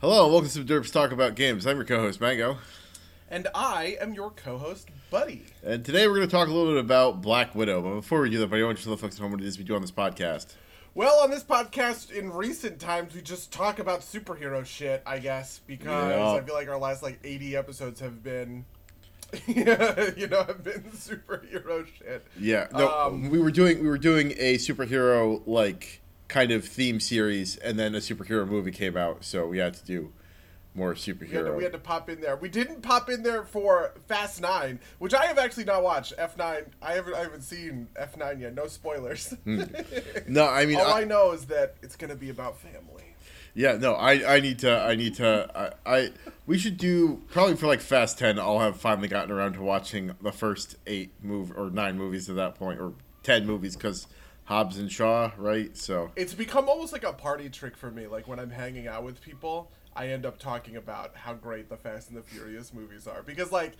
Hello, welcome to Derps Talk About Games. I'm your co-host Mango, And I am your co host, Buddy. and today we're going to talk a little bit about Black Widow. But before we do that, buddy, I want you to tell the folks at home what it is we do on this podcast. Well, on this podcast, in recent times, we just talk about superhero shit, I guess, because Yeah. I feel like our last like 80 episodes have been, you know, I've been superhero shit. Yeah, no, Um, we were doing we were doing a superhero like kind of theme series, and then a superhero movie came out, so we had to do more We had, to, superhero. we had to pop in there. We didn't pop in there for Fast Nine, which I have actually not watched. F nine, I haven't, I haven't seen F nine yet. No spoilers. Hmm. no, I mean, All I- I know is that it's gonna be about family. Yeah, no, I, I need to I need to I, I we should do probably for like Fast Ten. I'll have finally gotten around to watching the first eight move or nine movies at that point, or ten movies because Hobbs and Shaw, right? So it's become almost like a party trick for me. Like when I'm hanging out with people, I end up talking about how great the Fast and the Furious movies are because like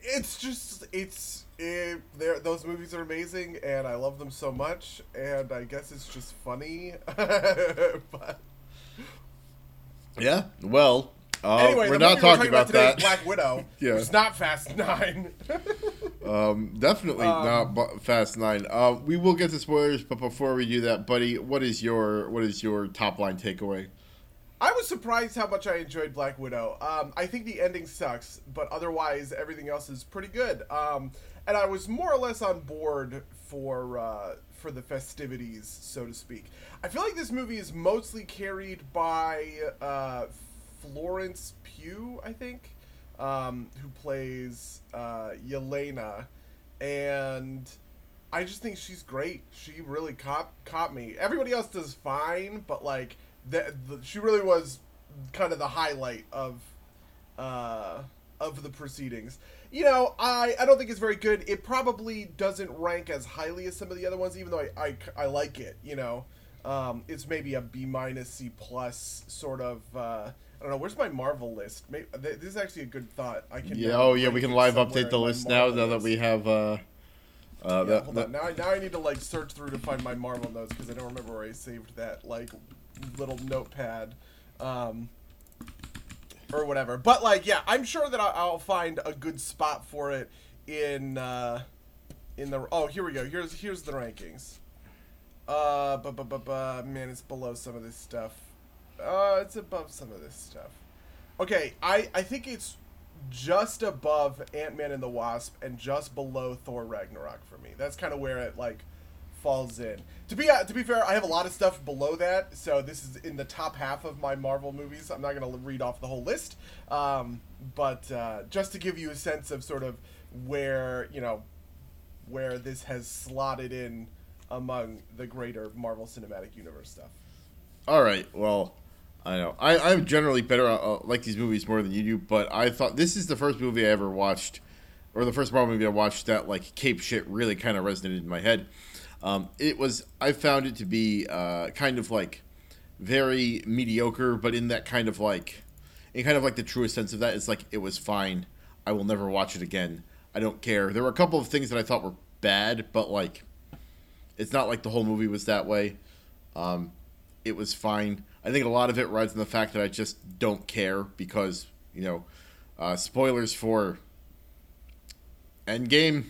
it's just it's it, those movies are amazing and I love them so much and I guess it's just funny. but yeah, well, uh, anyway, we're not talking we're about today that. Black Widow. Yeah. It's not Fast Nine. um, definitely Um, not Fast Nine. Uh, we will get to spoilers, but before we do that, buddy, what is your what is your top line takeaway? I was surprised how much I enjoyed Black Widow. Um, I think the ending sucks, but otherwise everything else is pretty good. Um, and I was more or less on board for uh, for the festivities, so to speak. I feel like this movie is mostly carried by uh, Florence Pugh, I think, um, who plays uh, Yelena, and I just think she's great. She really caught caught me. Everybody else does fine, but like the she really was kind of the highlight of uh of the proceedings. You know, I I don't think it's very good. It probably doesn't rank as highly as some of the other ones, even though I I, I like it. You know, um, it's maybe a B minus C plus sort of. Uh, I don't know. Where's my Marvel list? Maybe, this is actually a good thought. I can. Yeah, uh, oh yeah, we can live update the list now. Now that we have uh, uh, Yeah, that, hold that- on. Now, I- now I need to like search through to find my Marvel notes because I don't remember where I saved that like little notepad, um, or whatever. But like, yeah, I'm sure that I'll, I'll find a good spot for it in uh, in the. Oh, here we go. Here's here's the rankings. Uh, but but but man, it's below some of this stuff. Uh, it's above some of this stuff. Okay, I I think it's just above Ant Man and the Wasp and just below Thor Ragnarok for me. That's kind of where it like falls in. To be uh, to be fair, I have a lot of stuff below that, so this is in the top half of my Marvel movies. I'm not going to read off the whole list, um, but uh, just to give you a sense of sort of where you know where this has slotted in among the greater Marvel Cinematic Universe stuff. All right. Well, I know I, I'm generally better uh, like these movies more than you do, but I thought this is the first movie I ever watched, or the first Marvel movie I watched that like Cape shit really kind of resonated in my head. Um, it was I found it to be uh, kind of like very mediocre, but in that kind of like, in kind of like the truest sense of that, it's like it was fine. I will never watch it again. I don't care. There were a couple of things that I thought were bad, but like, it's not like the whole movie was that way. Um, it was fine. I think a lot of it rides on the fact that I just don't care because you know, uh, spoilers for Endgame,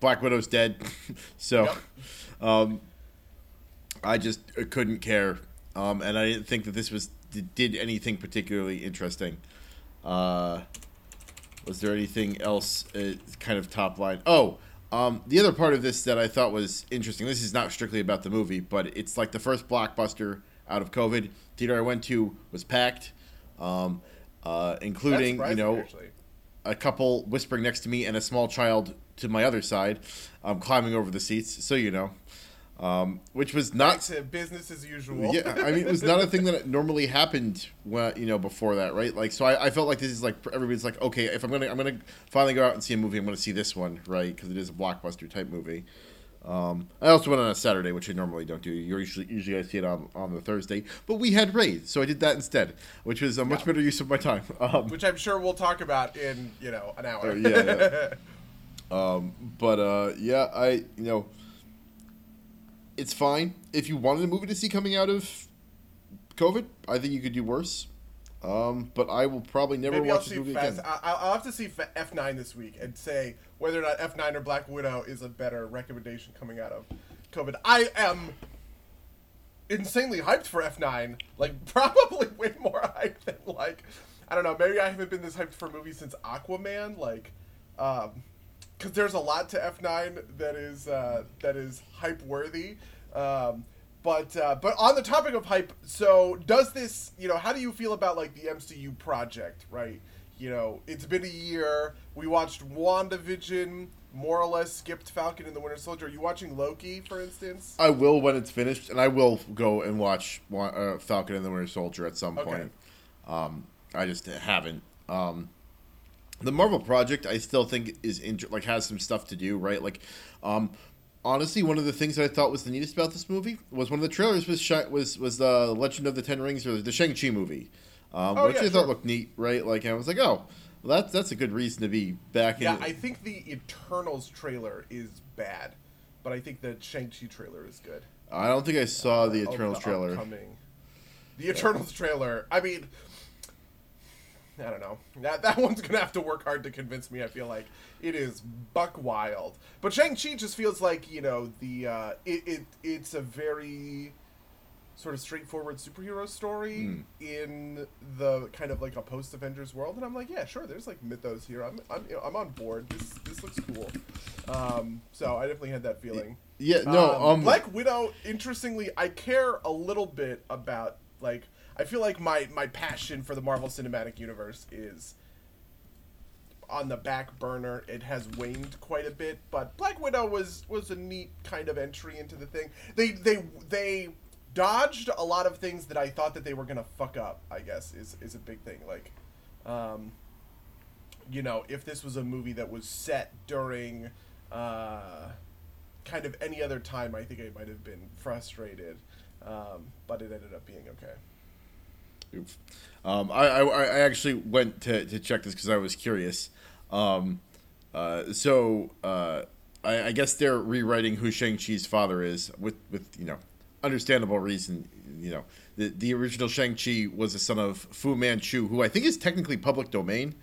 Black Widow's dead, so Yep. um, I just couldn't care, um, and I didn't think that this was did anything particularly interesting. Uh, was there anything else uh, kind of top line? Oh, um, the other part of this that I thought was interesting. This is not strictly about the movie, but it's like the first blockbuster out of COVID. Theater I went to was packed, um, uh, including you know actually. a couple whispering next to me and a small child to my other side, um, climbing over the seats. So you know, um, which was not to business as usual. yeah, I mean, it was not a thing that normally happened, when, you know, before that, right? Like, so I, I felt like this is like everybody's like, okay, if I'm gonna, I'm gonna finally go out and see a movie, I'm gonna see this one, right? Because it is a blockbuster type movie. Um, I also went on a Saturday, which I normally don't do. Usually, usually I see it on on the Thursday, but we had Raid, so I did that instead, which was a much better use of my time. Um, which I'm sure we'll talk about in you know an hour. Oh, yeah, Um, but uh, yeah, I you know, it's fine if you wanted a movie to see coming out of COVID. I think you could do worse. Um, but I will probably never Maybe I'll watch this movie Fast. again. I, I'll have to see F nine this week and say whether or not F nine or Black Widow is a better recommendation coming out of COVID. I am insanely hyped for F nine. Like probably way more hyped than like I don't know. Maybe I haven't been this hyped for a movie since Aquaman. Like, um, because there's a lot to F nine that is uh, that is hype worthy. Um, but uh, but on the topic of hype, so does this? You know, how do you feel about like the MCU project? Right. You know, it's been a year. We watched WandaVision. More or less skipped Falcon and the Winter Soldier. Are you watching Loki, for instance? I will when it's finished, and I will go and watch uh, Falcon and the Winter Soldier at some Okay. point. Um, I just haven't. Um, the Marvel project, I still think is inter- like has some stuff to do, right? Like, um, honestly, one of the things that I thought was the neatest about this movie was one of the trailers was Shi was was the Legend of the Ten Rings or the Shang Chi movie, um, Oh, which yeah, I sure. thought looked neat, right? Like, I was like, oh, well, that's that's a good reason to be back. In. Yeah, in I think the Eternals trailer is bad, but I think the Shang Chi trailer is good. I don't think I saw the Of Eternals trailer. upcoming- The Eternals trailer. I mean, I don't know. That that one's gonna have to work hard to convince me. I feel like it is buck wild. But Shang Chi just feels like you know the uh, it, it it's a very sort of straightforward superhero story Hmm. in the kind of like a post Avengers world, and I'm like, yeah, sure. There's like mythos here. I'm I'm, you know, I'm on board. This this looks cool. Um, so I definitely had that feeling. Yeah, no, um, Black Widow. Interestingly, I care a little bit about like I feel like my my passion for the Marvel Cinematic Universe is on the back burner. It has waned quite a bit, but Black Widow was was a neat kind of entry into the thing. They they they dodged a lot of things that I thought that they were gonna fuck up. I guess is is a big thing. Like, um, you know, if this was a movie that was set during. Uh, kind of any other time, I think I might have been frustrated, um, but it ended up being okay. Um, I, I, I actually went to, to check this because I was curious. Um, uh, so uh, I, I guess they're rewriting who Shang Chi's father is with, with you know understandable reason. You know the the original Shang Chi was the son of Fu Manchu, who I think is technically public domain.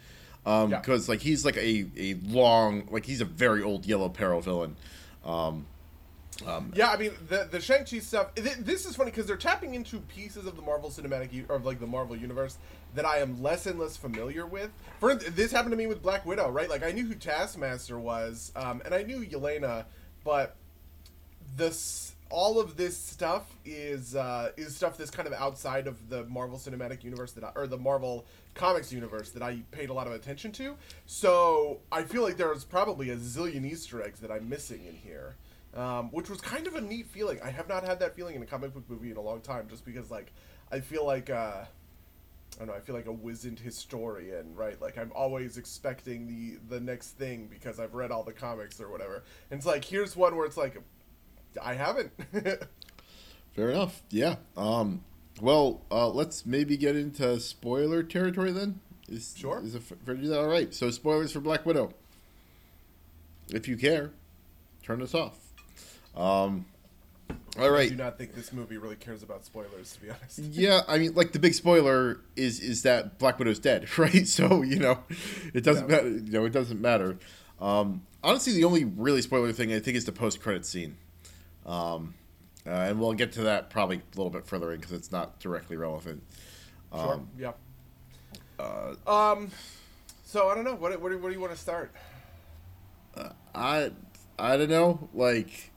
Um, Yeah. because like he's like a, a long like he's a very old yellow peril villain. Um, Yeah, I mean the the Shang Chi stuff. Th- this is funny because they're tapping into pieces of the Marvel Cinematic U- or like the Marvel universe that I am less and less familiar with. For this happened to me with Black Widow, right? Like I knew who Taskmaster was, um, and I knew Yelena, but this all of this stuff is uh, is stuff that's kind of outside of the Marvel Cinematic Universe that I, or the Marvel Comics universe that I paid a lot of attention to. So I feel like there's probably a zillion Easter eggs that I'm missing in here, um, which was kind of a neat feeling. I have not had that feeling in a comic book movie in a long time, just because like I feel like. Uh, I don't know. I feel like a wizened historian, right? Like I'm always expecting the the next thing because I've read all the comics or whatever. And it's like here's one where it's like, I haven't. Fair enough. Yeah. Um, well, uh, let's maybe get into spoiler territory then. Is, Sure. Is it fair to do that? All right. So spoilers for Black Widow. If you care, turn this off. Um, all I do not think this movie really cares about spoilers, to be honest. Yeah, I mean, like the big spoiler is is that Black Widow's dead, right? So you know, it doesn't Yeah. matter. You know, it doesn't matter. Um, honestly, the only really spoiler thing I think is the post credit scene, um, uh, and we'll get to that probably a little bit further in because it's not directly relevant. Sure. Um, yeah. uh, Um. So I don't know. What what do, what do you want to start? I I don't know, like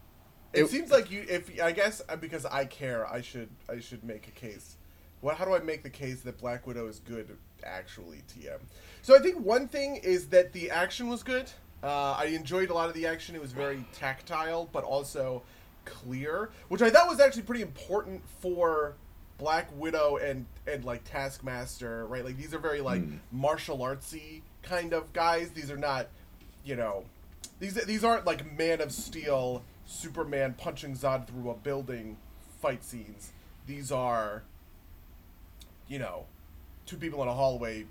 It, It- seems like you. If I guess uh, because I care, I should I should make a case. What? How do I make the case that Black Widow is good? Actually, TM. So I think one thing is that the action was good. Uh, I enjoyed a lot of the action. It was very tactile, but also clear, which I thought was actually pretty important for Black Widow and and like Taskmaster, right? Like these are very like martial artsy kind of guys. These are not, you know, these these aren't like Man of Steel, Superman punching Zod through a building fight scenes. These are, you know, two people in a hallway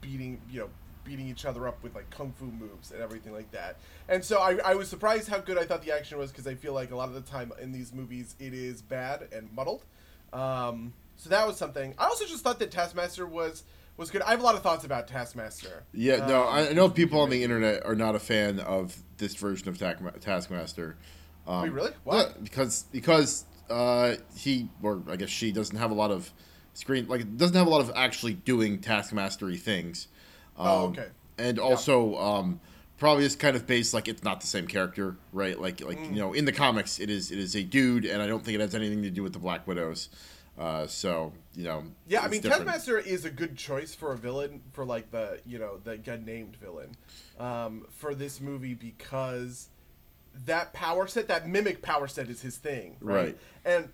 beating, you know, beating each other up with like kung fu moves and everything like that. And so I, I was surprised how good I thought the action was because I feel like a lot of the time in these movies it is bad and muddled. Um, so that was something. I also just thought that Taskmaster was was good. I have a lot of thoughts about Taskmaster. Yeah, no, Um, I I know people on the internet are not a fan of this version of Taskmaster. Um, Wait, really? Why? yeah, because because uh, he or I guess she doesn't have a lot of screen like doesn't have a lot of actually doing Taskmastery things. Um, Oh, okay. And also, um, probably is kind of based like it's not the same character, right? Like like Mm. you know in the comics it is it is a dude, and I don't think it has anything to do with the Black Widows. Uh, so you know. Yeah, I mean, different. Taskmaster is a good choice for a villain for like the you know the gun named villain um, for this movie because that power set, that mimic power set, is his thing, right? Right. And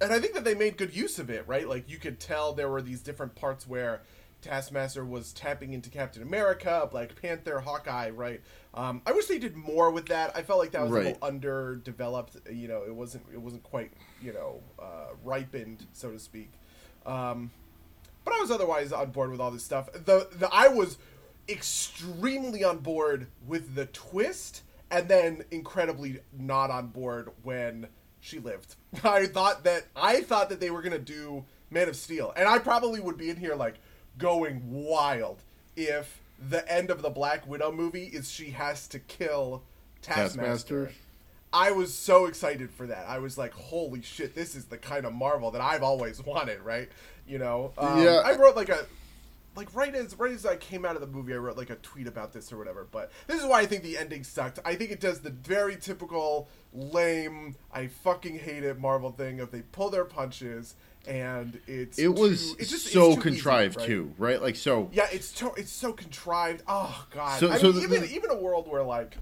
and I think that they made good use of it, right? Like you could tell there were these different parts where Taskmaster was tapping into Captain America, Black Panther, Hawkeye, right? Um, I wish they did more with that. I felt like that was a little underdeveloped. You know, it wasn't it wasn't quite you know uh, ripened, so to speak. Um, but I was otherwise on board with all this stuff. The the I was extremely on board with the twist, and then incredibly not on board when she lived. I thought that I thought that they were gonna do Man of Steel, and I probably would be in here like going wild if the end of the Black Widow movie is she has to kill Taskmaster. Taskmaster. I was so excited for that. I was like, "Holy shit! This is the kind of Marvel that I've always wanted." Right? You know? Um, Yeah. I wrote like a, like right as right as I came out of the movie, I wrote like a tweet about this or whatever. But this is why I think the ending sucked. I think it does the very typical lame, I fucking hate it Marvel thing of they pull their punches and it's It was too- it's just- it's so too easy, contrived right? too, right? Like so. Yeah, it's to, it's so contrived. Oh god. So- I so mean, the- even even a world where like,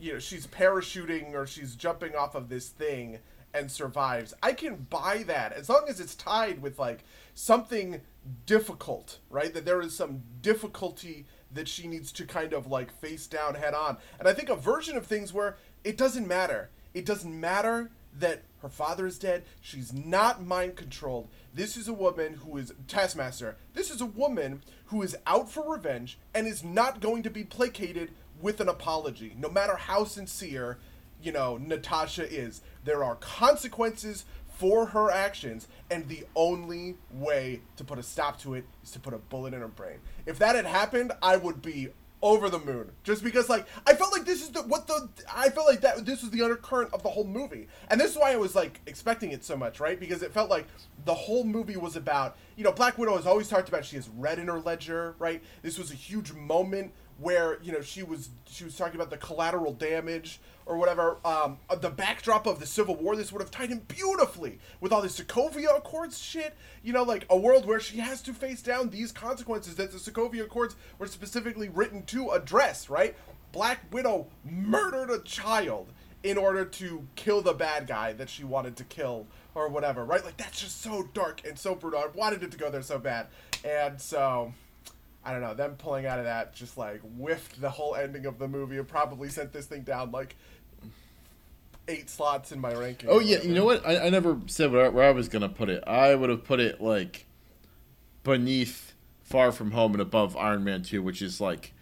you know, she's parachuting or she's jumping off of this thing and survives. I can buy that as long as it's tied with like something difficult, right? That there is some difficulty that she needs to kind of like face down head on. And I think a version of things where it doesn't matter. It doesn't matter that her father is dead. She's not mind controlled. This is a woman who is Taskmaster. This is a woman who is out for revenge and is not going to be placated with an apology, no matter how sincere, you know, Natasha is. There are consequences for her actions, and the only way to put a stop to it is to put a bullet in her brain. If that had happened, I would be over the moon. Just because, like, I felt like this is the what the I felt like that this was the undercurrent of the whole movie, and this is why I was like expecting it so much, right? Because it felt like the whole movie was about you know Black Widow has always talked about she has red in her ledger, right? This was a huge moment where you know she was she was talking about the collateral damage or whatever um uh, the backdrop of the civil war this would have tied in beautifully with all the sokovia accords shit. You know like a world where she has to face down these consequences that the sokovia accords were specifically written to address right? Black widow murdered a child in order to kill the bad guy that she wanted to kill or whatever right? Like that's just so dark and so brutal. I wanted it to go there so bad. And so I don't know. Them pulling out of that just like whiffed the whole ending of the movie. It probably sent this thing down like eight slots in my ranking. Oh yeah, you know what? I, I never said where I, where I was gonna put it. I would have put it like beneath Far From Home and above Iron Man Two, which is like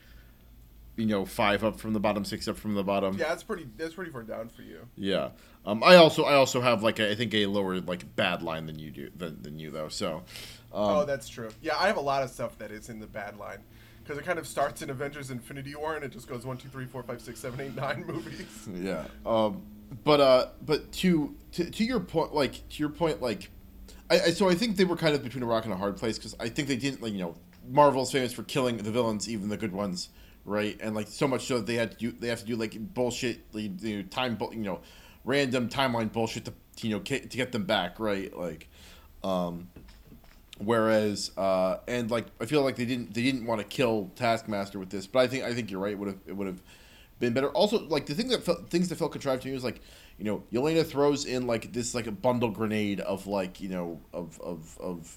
you know five up from the bottom, six up from the bottom. Yeah, that's pretty. That's pretty far down for you. Yeah. Um, I also I also have like a, I think a lower like bad line than you do than, than you though. So. Um, oh, that's true. Yeah, I have a lot of stuff that is in the bad line because it kind of starts in Avengers: Infinity War and it just goes one, two, three, four, five, six, seven, eight, nine movies. Yeah. Um, but uh, but to, to to your point, like to your point, like, I, I so I think they were kind of between a rock and a hard place because I think they didn't like you know Marvel's famous for killing the villains, even the good ones, right? And like so much so that they had to do they have to do like bullshit, like, you know, time, you know, random timeline bullshit to you know to get them back, right? Like, um, whereas uh, and like I feel like they didn't they didn't want to kill Taskmaster with this, but I think I think you're right. It would have it would have been better. Also, like the thing that felt, things that felt contrived to me was like, you know, Yelena throws in like this like a bundle grenade of like you know of of of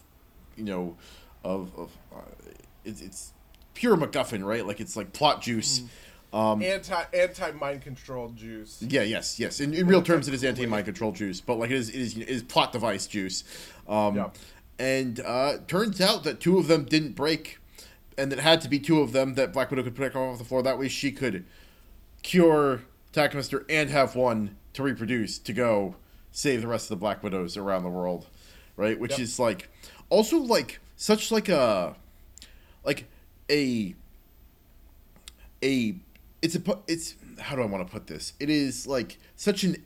you know of of uh, it's it's pure MacGuffin, right? Like it's like plot juice. Um, anti anti mind control juice. yeah, yes, yes. In, in real terms, it is anti mind control juice, but like it is, it is, it is plot device juice. Um, Yeah. And uh, turns out that two of them didn't break, and it had to be two of them that Black Widow could pick off the floor. That way, she could cure Taskmaster and have one to reproduce to go save the rest of the Black Widows around the world. right? Which Yep. is like also like such like a like a a it's a it's how do I want to put this? It is like such an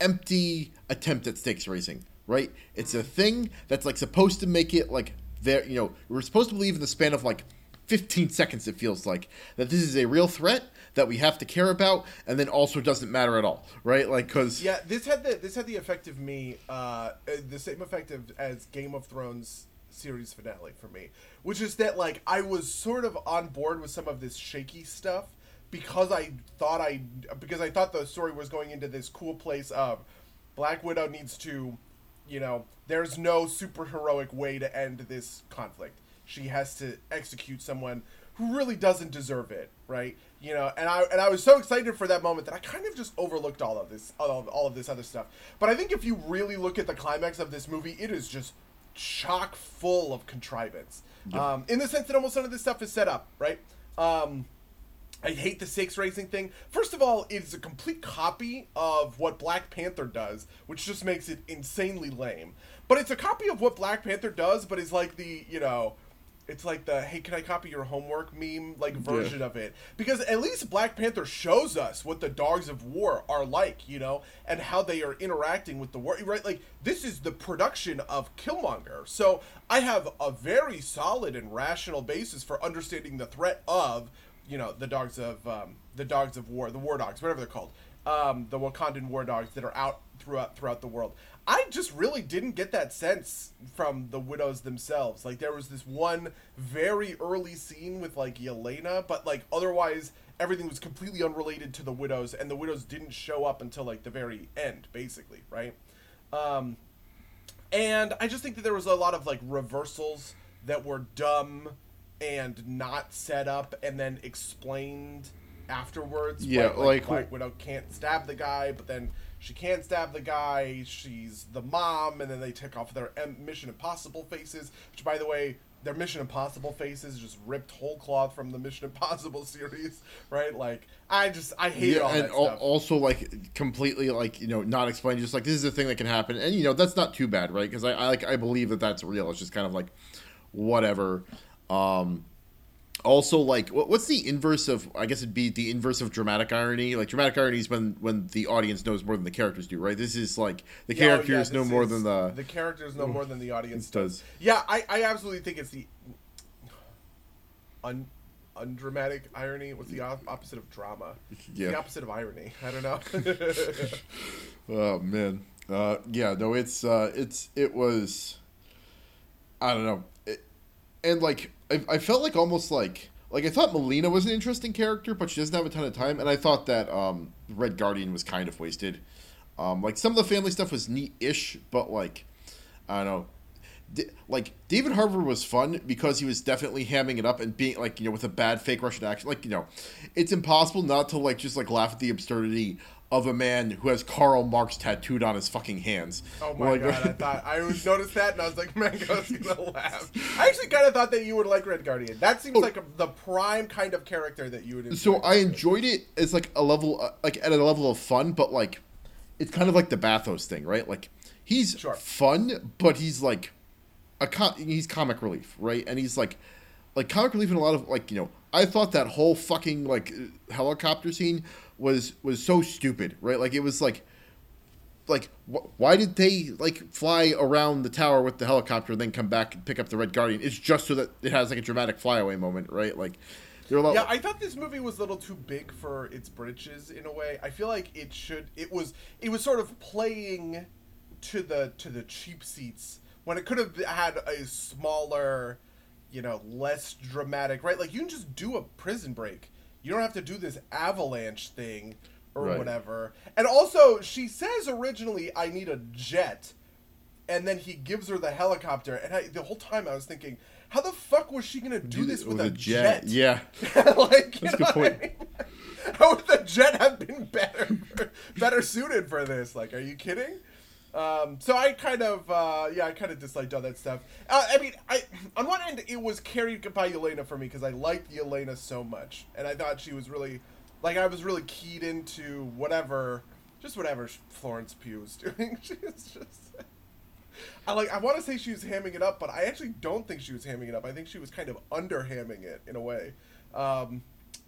empty attempt at stakes racing, right? It's a thing that's like supposed to make it like there. You know, we're supposed to believe in the span of like 15 seconds. It feels like that this is a real threat that we have to care about, and then also doesn't matter at all, right? Like because Yeah, this had the this had the effect of me, uh, uh, the same effect of, as Game of Thrones series finale for me, which is that like I was sort of on board with some of this shaky stuff because I thought I because I thought the story was going into this cool place of Black Widow needs to, you know, there's no super heroic way to end this conflict. She has to execute someone who really doesn't deserve it, right? You know, and I and I was so excited for that moment that I kind of just overlooked all of this, all of, all of this other stuff. But I think if you really look at the climax of this movie, it is just chock full of contrivance. Um, in the sense that almost none of this stuff is set up, right? Um, I hate the stakes racing thing. First of all, it's a complete copy of what Black Panther does, which just makes it insanely lame. But it's a copy of what Black Panther does, but it's like the, you know, it's like the hey, can I copy your homework meme like version of it? Because at least Black Panther shows us what the dogs of war are like, you know, and how they are interacting with the war. Right? Like this is the production of Killmonger. So I have a very solid and rational basis for understanding the threat of you know the dogs of um, the dogs of war, the war dogs, whatever they're called, um, the Wakandan war dogs that are out throughout throughout the world. I just really didn't get that sense from the widows themselves. Like there was this one very early scene with like Yelena, but like otherwise everything was completely unrelated to the widows, and the widows didn't show up until like the very end, basically, right? Um, and I just think that there was a lot of like reversals that were dumb and not set up and then explained afterwards. Yeah, like, like- Black Widow can't stab the guy, but then she can't stab the guy. She's the mom, and then they take off their Mission Impossible faces. Which, by the way, their Mission Impossible faces just ripped whole cloth from the Mission Impossible series, right? Like, I just I hate all and that al- also like completely like you know not explained just like this is a thing that can happen and you know that's not too bad right because I, I like i believe that that's real it's just kind of like whatever um also like what, what's the inverse of i guess it'd be the inverse of dramatic irony like dramatic irony is when when the audience knows more than the characters do right this is like the Yeah, oh, yeah, characters know more than the the characters know more than the audience does. does. Yeah, I, I absolutely think it's the un undramatic irony. What's the op- opposite of drama? Yeah. the opposite of irony. I don't know. Oh man, uh, yeah, no, it's uh, it's it was, I don't know, it, and like I, I felt like almost like like I thought Melina was an interesting character, but she doesn't have a ton of time, and I thought that um, Red Guardian was kind of wasted. Um, like some of the family stuff was neat-ish, but like I don't know. D- like David Harbour was fun because he was definitely hamming it up and being like you know with a bad fake Russian accent. Like you know, it's impossible not to like just like laugh at the absurdity of a man who has Karl Marx tattooed on his fucking hands. oh my Like- god! I thought I was noticed that, and I was like, Mango's gonna laugh. I actually kind of thought that you would like Red Guardian. That seems Oh. like a, the prime kind of character that you would. Enjoy. so I enjoyed it as like a level uh, like at a level of fun, but like it's kind of like the Bathos thing, right? Like he's Sure. fun, but he's like a com- he's comic relief, right? And he's like like comic relief in a lot of like you know I thought that whole fucking like helicopter scene was was so stupid, right? Like it was like like wh- why did they like fly around the tower with the helicopter and then come back and pick up the red guardian it's just so that it has like a dramatic flyaway moment right like there are a lot Yeah, I thought this movie was a little too big for its britches in a way. I feel like it should it was it was sort of playing to the to the cheap seats when it could have had a smaller, you know, less dramatic, right? Like you can just do a prison break. You don't have to do this avalanche thing or Right. whatever. And also, she says originally I need a jet and then he gives her the helicopter and I, the whole time I was thinking how the fuck was she gonna do this with, a jet? yeah like, That's a good point. I mean? How would the jet have been better, better suited for this? Like, are you kidding? Um, so I kind of, uh, yeah, I kind of disliked all that stuff. Uh, I mean, I on one end it was carried by Yelena for me because I liked Yelena so much, and I thought she was really, like, I was really keyed into whatever, just whatever Florence Pugh was doing. She was just. I like. I want to say she was hamming it up, but I actually don't think she was hamming it up. I think she was kind of under hamming it in a way, um,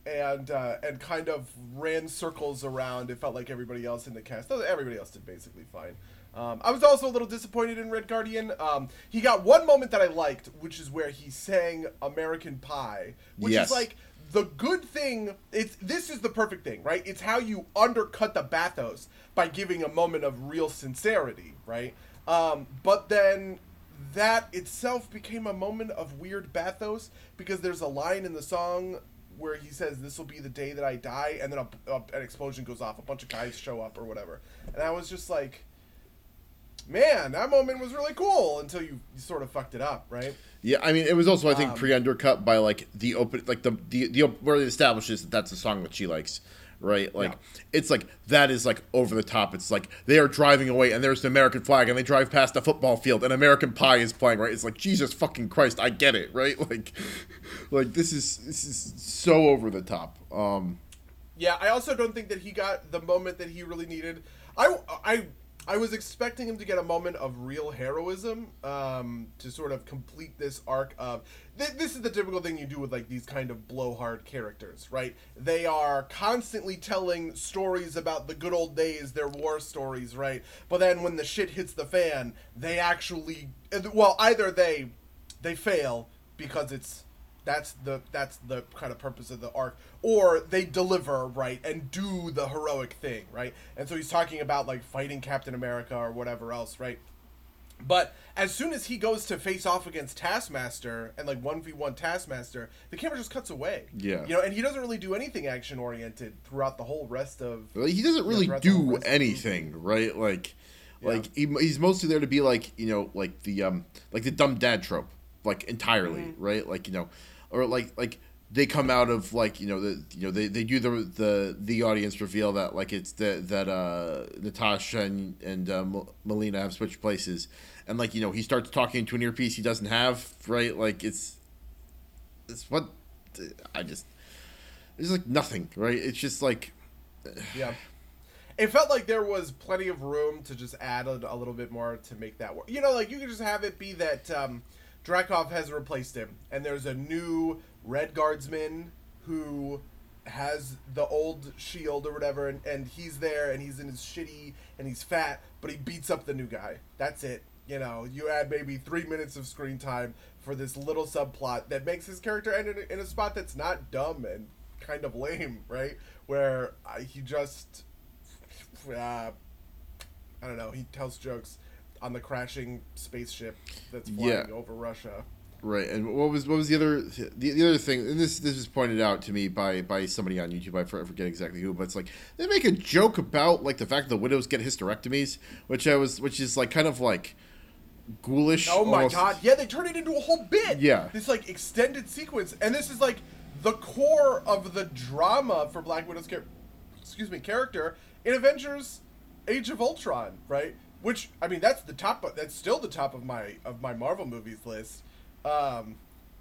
and uh, and kind of ran circles around. It felt like everybody else in the cast. Everybody else did basically fine. Um, I was also a little disappointed in Red Guardian. Um, he got one moment that I liked, which is where he sang "American Pie," which Yes. is like the good thing. It's this is the perfect thing, right? It's how you undercut the bathos by giving a moment of real sincerity, right? Um, but then that itself became a moment of weird bathos because there's a line in the song where he says this will be the day that i die and then a, a, an explosion goes off a bunch of guys show up or whatever and i was just like man that moment was really cool until you, you sort of fucked it up right Yeah, I mean, it was also I think Um, pre-undercut by like the open, like the the the where it establishes that that's a song that she likes, right? Like Yeah. it's like that is like over the top. It's like they are driving away and there's the American flag and they drive past a football field and American Pie is playing, right? It's like Jesus fucking Christ, I get it, right? Like, like this is this is so over the top. Um, Yeah, I also don't think that he got the moment that he really needed. I, I, I was expecting him to get a moment of real heroism um, to sort of complete this arc of. Th- this is the typical thing you do with like these kind of blowhard characters, right? They are constantly telling stories about the good old days, their war stories, right? But then when the shit hits the fan, they actually, well, either they, they fail because it's that's the that's the kind of purpose of the arc or they deliver right and do the heroic thing right and so he's talking about like fighting captain america or whatever else right but as soon as he goes to face off against taskmaster and like 1v1 taskmaster the camera just cuts away Yeah. you know and he doesn't really do anything action oriented throughout the whole rest of Like, he doesn't really throughout the whole do rest of the anything, right? Like, Yeah. like he, he's mostly there to be like you know like the um like the dumb dad trope, like entirely, Mm-hmm. right? Like you know, or like like they come out of like you know the you know they, they do the the the audience reveal that like it's that that uh Natasha and and uh, Melina have switched places, and like you know he starts talking to an earpiece he doesn't have, right? Like it's it's what I just there's like nothing, right? It's just like. yeah it felt like there was plenty of room to just add a, a little bit more to make that work you know like you could just have it be that um, Dreykov has replaced him and there's a new red guardsman who has the old shield or whatever and, and he's there and he's in his shitty and he's fat but he beats up the new guy. That's it. You know you add maybe three minutes of screen time for this little subplot that makes his character end in a, in a spot that's not dumb and kind of lame right? Where uh, he just uh, I don't know. He tells jokes on the crashing spaceship that's flying Yeah. over Russia. Right, and what was what was the other the, the other thing? And this this was pointed out to me by by somebody on YouTube. I for- forget exactly who, but it's like they make a joke about like the fact that the widows get hysterectomies, which I was which is like kind of like ghoulish. Oh my almost. god! Yeah, they turn it into a whole bit. Yeah. this like extended sequence, and this is like the core of the drama for Black Widow's char- excuse me character in Avengers: Age of Ultron, right? Which I mean, that's the top. Of, that's still the top of my of my Marvel movies list. Um,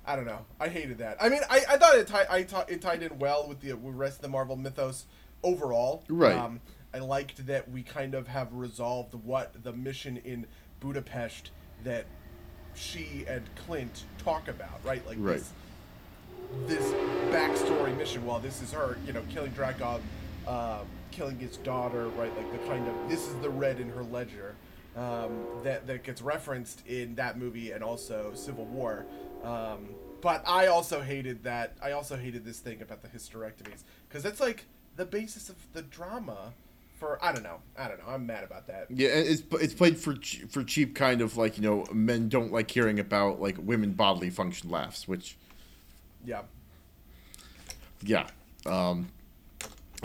I don't know. I hated that. I mean, I, I thought it tied I it tied in well with the rest of the Marvel mythos overall. Right. Um, I liked that we kind of have resolved what the mission in Budapest that she and Clint talk about, right? Like Right. this this backstory mission. Well, this is her, you know, killing Dreykov, um, killing his daughter, right? Like the kind of this is the red in her ledger um, that that gets referenced in that movie and also Civil War. Um, but I also hated that. I also hated this thing about the hysterectomies because that's like the basis of the drama. For I don't know, I don't know. I'm mad about that. Yeah, it's it's played for for cheap kind of like you know men don't like hearing about like women bodily function laughs, which Yeah. yeah, um,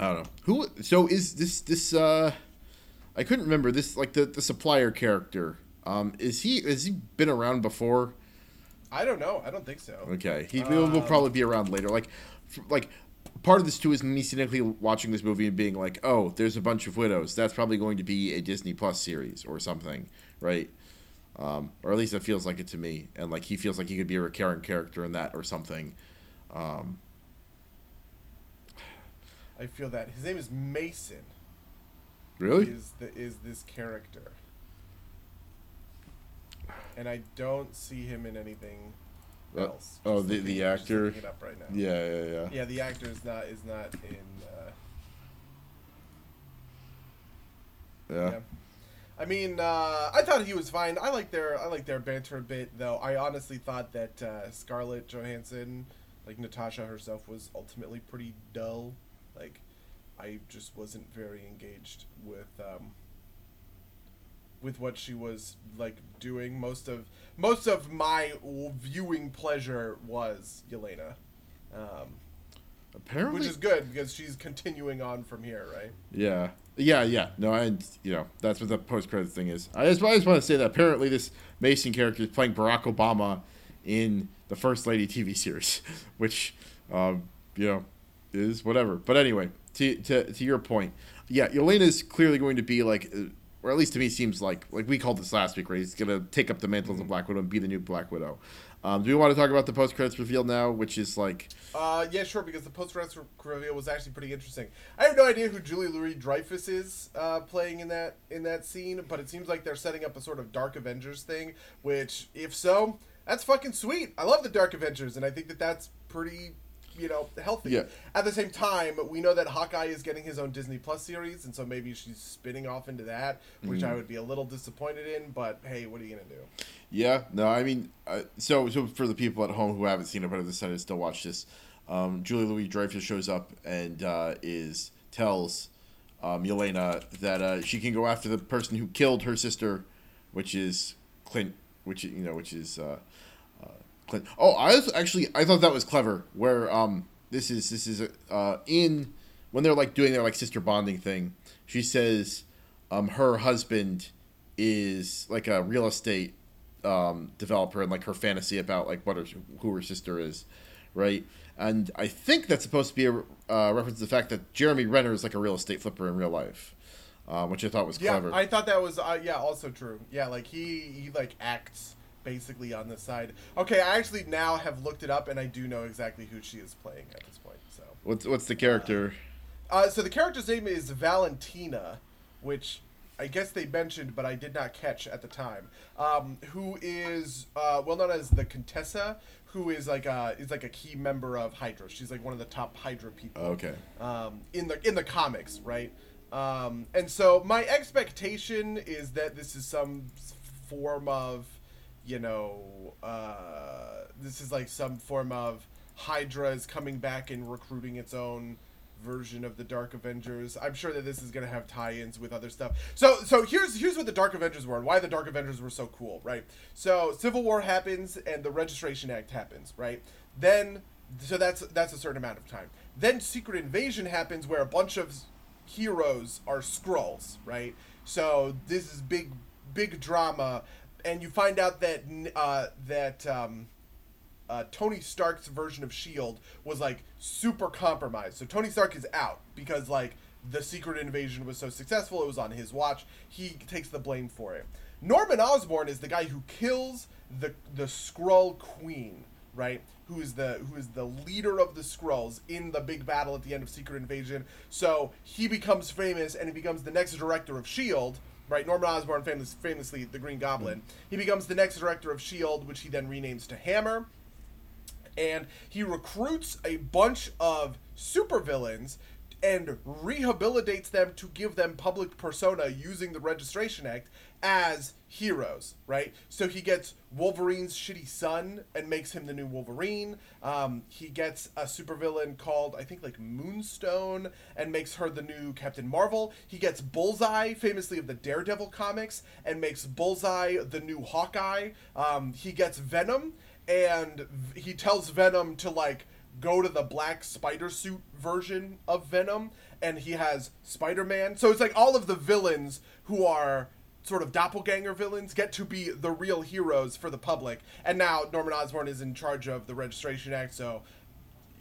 I don't know who. So is this this uh, I couldn't remember this like the the supplier character. Um, is he has he been around before? I don't know. I don't think so. Okay, he will, will probably be around later. Like, like part of this too is me cynically watching this movie and being like, oh, there's a bunch of widows. That's probably going to be a Disney Plus series or something, right? Um, or at least it feels like it to me. And like he feels like he could be a recurring character in that or something. Um, I feel that his name is Mason. really? Is the is this character? and I don't see him in anything Uh, else. oh, the- the actor? it up right now. Yeah, yeah, yeah. Yeah, the actor is not is not in. Uh, Yeah. yeah. I mean, uh, I thought he was fine. I like their I like their banter a bit, though. I honestly thought that uh, Scarlett Johansson, like Natasha herself, was ultimately pretty dull. Like, I just wasn't very engaged with um, with what she was like doing. Most of most of my viewing pleasure was Yelena. Um, Apparently, which is good because she's continuing on from here, right? Yeah, yeah, yeah. No, and you know that's what the post credit thing is. I just, I just want to say that apparently this Mason character is playing Barack Obama in the First Lady TV series, which, um, you know, is whatever. But anyway, to to to your point, yeah, Yelena is clearly going to be like. uh, Or at least to me, seems like like we called this last week, right? He's gonna take up the mantle of Black Widow and be the new Black Widow. Um, do we want to talk about the post credits reveal now, which is like Uh, yeah, sure, because the post credits reveal was actually pretty interesting. I have no idea who Julia Louis-Dreyfus is uh, playing in that in that scene, but it seems like they're setting up a sort of Dark Avengers thing. Which, if so, that's fucking sweet. I love the Dark Avengers, and I think that that's pretty, you know, healthy. Yeah. At the same time, we know that Hawkeye is getting his own Disney Plus series, and so maybe she's spinning off into that, which I would be a little disappointed in. But hey, what are you gonna do? Yeah, no, I mean, uh, so so for the people at home who haven't seen it but have decided to still watch this, um, Julia Louis-Dreyfus shows up and uh, is tells um, Yelena that uh, she can go after the person who killed her sister, which is Clint, which you know, which is uh, Clint. Oh, I was actually I thought that was clever. Where um, this is this is uh, in when they're like doing their like sister bonding thing. She says um, her husband is like a real estate um, developer and like her fantasy about like what her, who her sister is, right? And I think that's supposed to be a uh, reference to the fact that Jeremy Renner is like a real estate flipper in real life, uh, which I thought was Yeah, clever. I thought that was uh, yeah, also true. Yeah, like he he like acts basically on the side. Okay, I actually now have looked it up and I do know exactly who she is playing at this point. So, what's what's the character? uh, so the character's name is Valentina, which I guess they mentioned, but I did not catch at the time. Um, who is uh, well known as the Contessa, who is like a is like a key member of Hydra. She's like one of the top Hydra people okay. um, in the in the comics, right? Um, and so my expectation is that this is some form of, you know, uh, this is like some form of Hydra is coming back and recruiting its own version of the Dark Avengers. I'm sure that this is going to have tie-ins with other stuff. So so here's here's what the Dark Avengers were and why the Dark Avengers were so cool, right? So Civil War happens and the Registration Act happens, right? Then so that's that's a certain amount of time. Then Secret Invasion happens where a bunch of heroes are Skrulls, right? So this is big big drama and you find out that uh, that um, uh, Tony Stark's version of Shield was like super compromised. So Tony Stark is out because like the secret invasion was so successful, it was on his watch. He takes the blame for it. Norman Osborn is the guy who kills the the Skrull Queen, right? Who is the who is the leader of the Skrulls in the big battle at the end of Secret Invasion. So he becomes famous and he becomes the next director of Shield. Right, Norman Osborn, famous, famously the Green Goblin. He becomes the next director of Shield, which he then renames to Hammer and he recruits a bunch of supervillains and rehabilitates them to give them public persona using the Registration Act as heroes, right? So he gets Wolverine's shitty son and makes him the new Wolverine. Um, he gets a supervillain called, I think, like Moonstone and makes her the new Captain Marvel. He gets Bullseye, famously of the Daredevil comics, and makes Bullseye the new Hawkeye. Um, he gets Venom and he tells Venom to like go to the black spider suit version of Venom and he has Spider-Man. So it's like all of the villains who are sort of doppelganger villains get to be the real heroes for the public. And now Norman Osborn is in charge of the Registration Act, so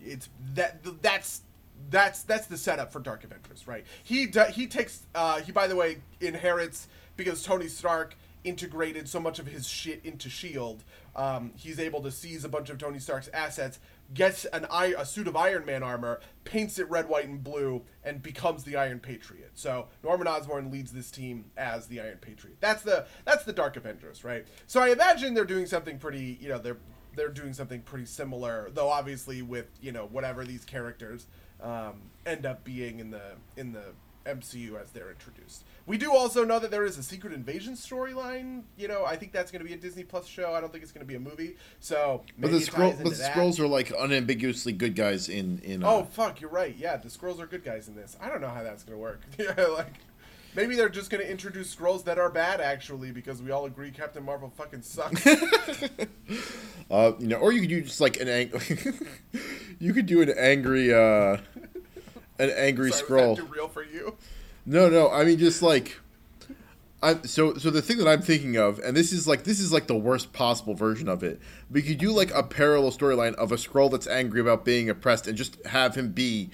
it's that that's that's that's the setup for Dark Avengers, right? He he takes uh, he by the way inherits because Tony Stark integrated so much of his shit into Shield. Um, he's able to seize a bunch of Tony Stark's assets, gets an a suit of Iron Man armor, paints it red, white, and blue, and becomes the Iron Patriot. So Norman Osborn leads this team as the Iron Patriot. That's the that's the Dark Avengers, right? So I imagine they're doing something pretty, you know, they're they're doing something pretty similar, though obviously with you know whatever these characters um, end up being in the in the MCU as they're introduced. We do also know that there is a Secret Invasion storyline. You know, I think that's going to be a Disney Plus show. I don't think it's going to be a movie. So, but the Skrull, but the Skrulls are like unambiguously good guys in in. Uh... Oh fuck, you're right. Yeah, the Skrulls are good guys in this. I don't know how that's going to work. yeah, like maybe they're just going to introduce Skrulls that are bad actually because we all agree Captain Marvel fucking sucks. uh, you know, or you could do just like an ang- you could do an angry uh an angry Sorry, that too real for you? No, no. I mean, just like, I so so the thing that I'm thinking of, and this is like this is like the worst possible version of it. We could do like a parallel storyline of a Skrull that's angry about being oppressed, and just have him be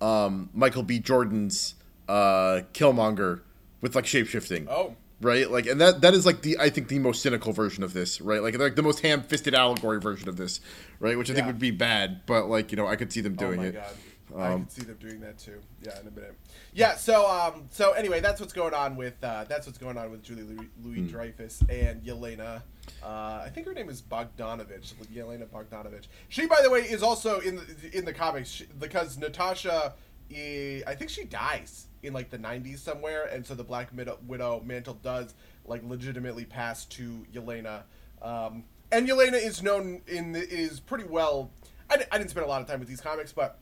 um, Michael B. Jordan's uh, Killmonger with like shapeshifting. Oh. Right, like, and that that is like the I think the most cynical version of this, right? Like, like the most ham-fisted allegory version of this, right? Which I think would be bad, but like you know, I could see them doing oh my it. god. I Um, can see them doing that too. Yeah, in a minute. Yeah. So, um, so anyway, that's what's going on with uh, that's what's going on with Julie Louis, Louis Hmm. Dreyfus and Yelena. Uh, I think her name is Bogdanovich. Yelena Bogdanovich. She, by the way, is also in the in the comics she, because Natasha. i- I think she dies in like the 90s somewhere, and so the Black Widow, Widow mantle does like legitimately pass to Yelena. Um, and Yelena is known in is pretty well. I, I didn't spend a lot of time with these comics, but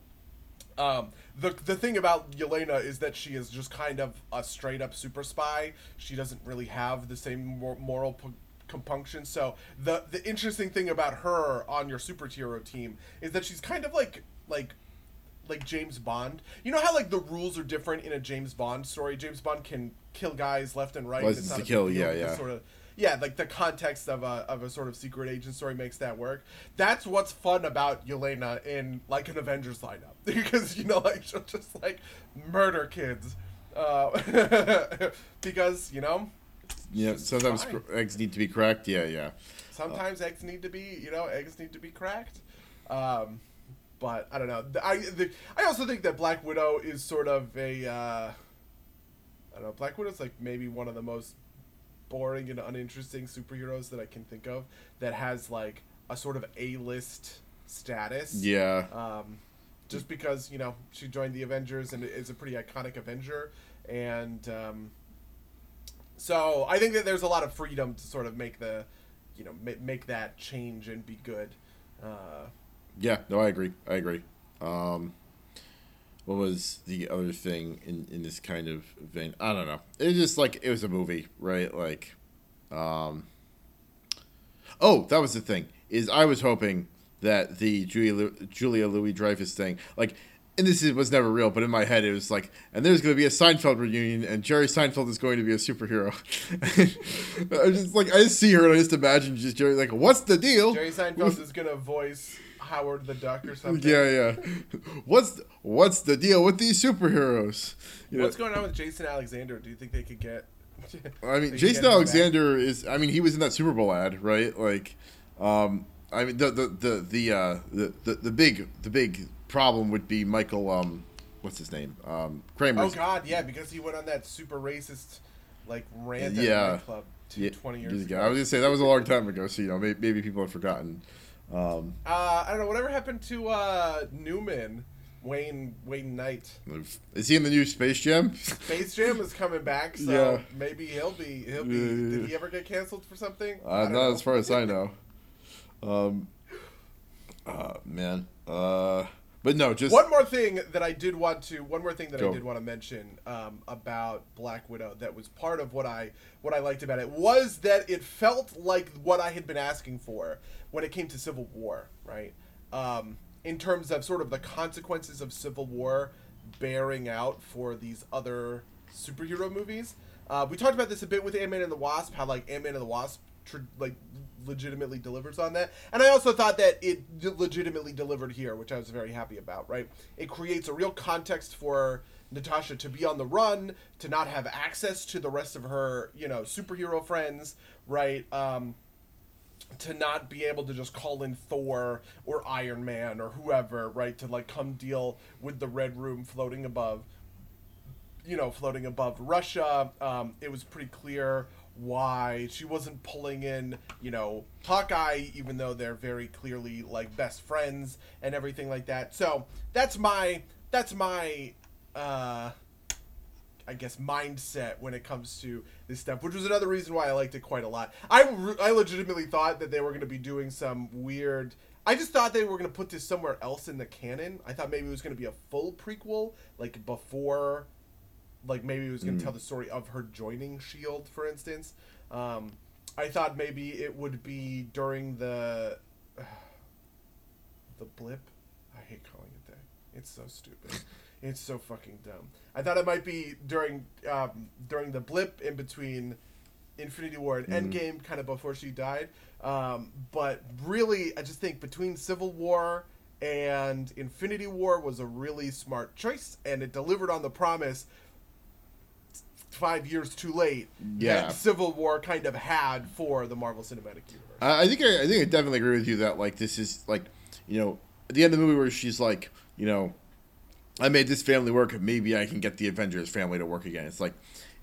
um, the the thing about Yelena is that she is just kind of a straight up super spy. She doesn't really have the same mor- moral p- compunction. So the the interesting thing about her on your superhero team is that she's kind of like like like James Bond. You know how like the rules are different in a James Bond story. James Bond can kill guys left and right. License to kill, yeah, yeah. Sort of yeah, like the context of a of a sort of secret agent story makes that work. That's what's fun about Yelena in like an Avengers lineup because you know like she'll just like murder kids, uh, because you know Yeah, sometimes fine. eggs need to be cracked. Yeah, yeah. sometimes eggs need to be you know eggs need to be cracked. Um, but I don't know. I the, I also think that Black Widow is sort of a uh, I don't know. Black Widow's like maybe one of the most boring and uninteresting superheroes that I can think of that has like a sort of A list status. Yeah. Um, just because you know she joined the Avengers and is a pretty iconic Avenger, and um, so I think that there's a lot of freedom to sort of make the, you know, ma- make that change and be good. Uh, Yeah, no, I agree. I agree. Um, what was the other thing in, in this kind of vein? I don't know. It was just like it was a movie, right? Like, um, oh, that was the thing. Is I was hoping that the Julia Julia Louis Dreyfus thing, like, and this is, was never real, but in my head it was like, and there's going to be a Seinfeld reunion, and Jerry Seinfeld is going to be a superhero. I just like I just see her, and I just imagine just Jerry like, what's the deal? Jerry Seinfeld is gonna voice Howard the Duck or something. Yeah, yeah. What's what's the deal with these superheroes? You know, What's going on with Jason Alexander? Do you think they could get? I mean, Jason? Alexander is. I mean, he was in that Super Bowl ad, right? Like, um, I mean, the the the the uh, the, the the big the big problem would be Michael. Um, what's his name? Um, Kramer. Oh God, yeah, because he went on that super racist, like rant at Yeah. nightclub two, Yeah, 20 years years ago. I was gonna say that was a long time ago, so you know maybe, maybe people have forgotten. Um, Uh, I don't know. Whatever happened to uh, Newman, Wayne Wayne Knight? is he in the new Space Jam? Space Jam is coming back, so Yeah. maybe he'll be he'll be. Yeah. Did he ever get canceled for something? I Uh, don't not know. as far as I know. Um, uh, man. Uh, but no, just One more thing that I did want to one more thing that I did want to mention um, about Black Widow that was part of what I what I liked about it was that it felt like what I had been asking for when it came to Civil War, right? Um, in terms of sort of the consequences of Civil War bearing out for these other superhero movies. Uh, we talked about this a bit with Ant Man and the Wasp, how like Ant Man and the Wasp tr- like legitimately delivers on that. And I also thought that it legitimately delivered here, which I was very happy about, right? It creates a real context for Natasha to be on the run, to not have access to the rest of her, you know, superhero friends, right? Um, to not be able to just call in Thor or Iron Man or whoever, right, to like come deal with the Red Room floating above, you know, floating above Russia. Um, it was pretty clear why she wasn't pulling in, you know, Hawkeye, even though they're very clearly like best friends and everything like that. So that's my that's my uh I guess mindset when it comes to this stuff, which was another reason why I liked it quite a lot. I, re- I legitimately thought that they were going to be doing some weird. I just thought they were going to put this somewhere else in the canon. I thought maybe it was going to be a full prequel, like before, like maybe it was going to mm. tell the story of her joining Shield, for instance. Um, I thought maybe it would be during the uh, the blip. I hate calling it that. It's so stupid. It's so fucking dumb. I thought it might be during um, during the blip in between Infinity War and mm. Endgame, kind of before she died. Um, but really, I just think between Civil War and Infinity War was a really smart choice, and it delivered on the promise five years too late yeah. that Civil War kind of had for the Marvel Cinematic Universe. I think I, I think I definitely agree with you that like this is like you know at the end of the movie where she's like you know I made this family work. Maybe I can get the Avengers family to work again. It's like,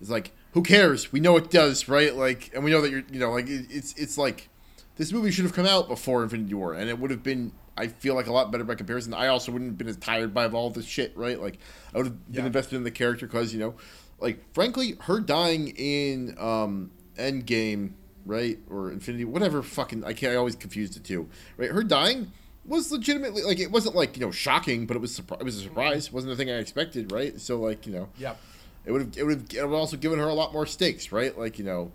it's like, who cares? We know it does, right? Like, and we know that you're, you know, like it, it's, it's like, this movie should have come out before Infinity War, and it would have been, I feel like, a lot better by comparison. I also wouldn't have been as tired by all this shit, right? Like, I would have been invested in the character because, you know, like, frankly, her dying in um, Endgame, right, or Infinity, whatever, fucking, I can't, I always confuse the two, right? Her dying was legitimately like it wasn't like you know shocking, but it was surpri- it was a surprise. It wasn't the thing I expected, right? So like you know, yeah, it would have it would have also given her a lot more stakes, right? Like you know,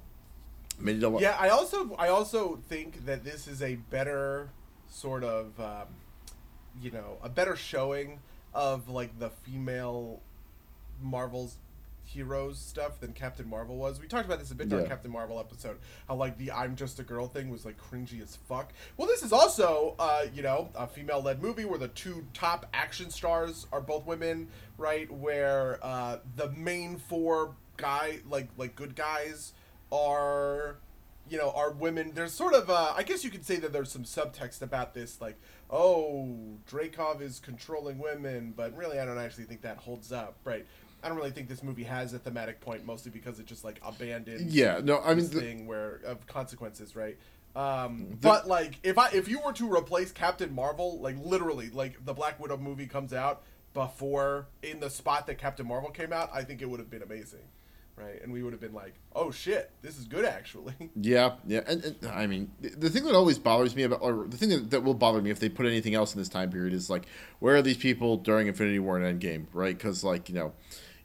made it a lot. Yeah, I also I also think that this is a better sort of um, you know a better showing of like the female Marvel's heroes stuff than Captain Marvel was. We talked about this a bit yeah. on Captain Marvel episode. How like the I'm just a girl thing was like cringy as fuck. Well, this is also uh, you know a female led movie where the two top action stars are both women, right? Where uh, the main four guy like like good guys are you know are women there's sort of uh, i guess you could say that there's some subtext about this like oh Dreykov is controlling women but really i don't actually think that holds up right I don't really think this movie has a thematic point, mostly because it just like abandoned. Yeah, no, I mean the thing where of consequences, right? Um, the, but like, if I if you were to replace Captain Marvel, like literally, like the Black Widow movie comes out before in the spot that Captain Marvel came out, I think it would have been amazing, right? And we would have been like, oh shit, this is good actually. Yeah, yeah, and, and I mean, the, the, thing that always bothers me about, or the thing that, that will bother me if they put anything else in this time period is like, where are these people during Infinity War and Endgame, right? Because like you know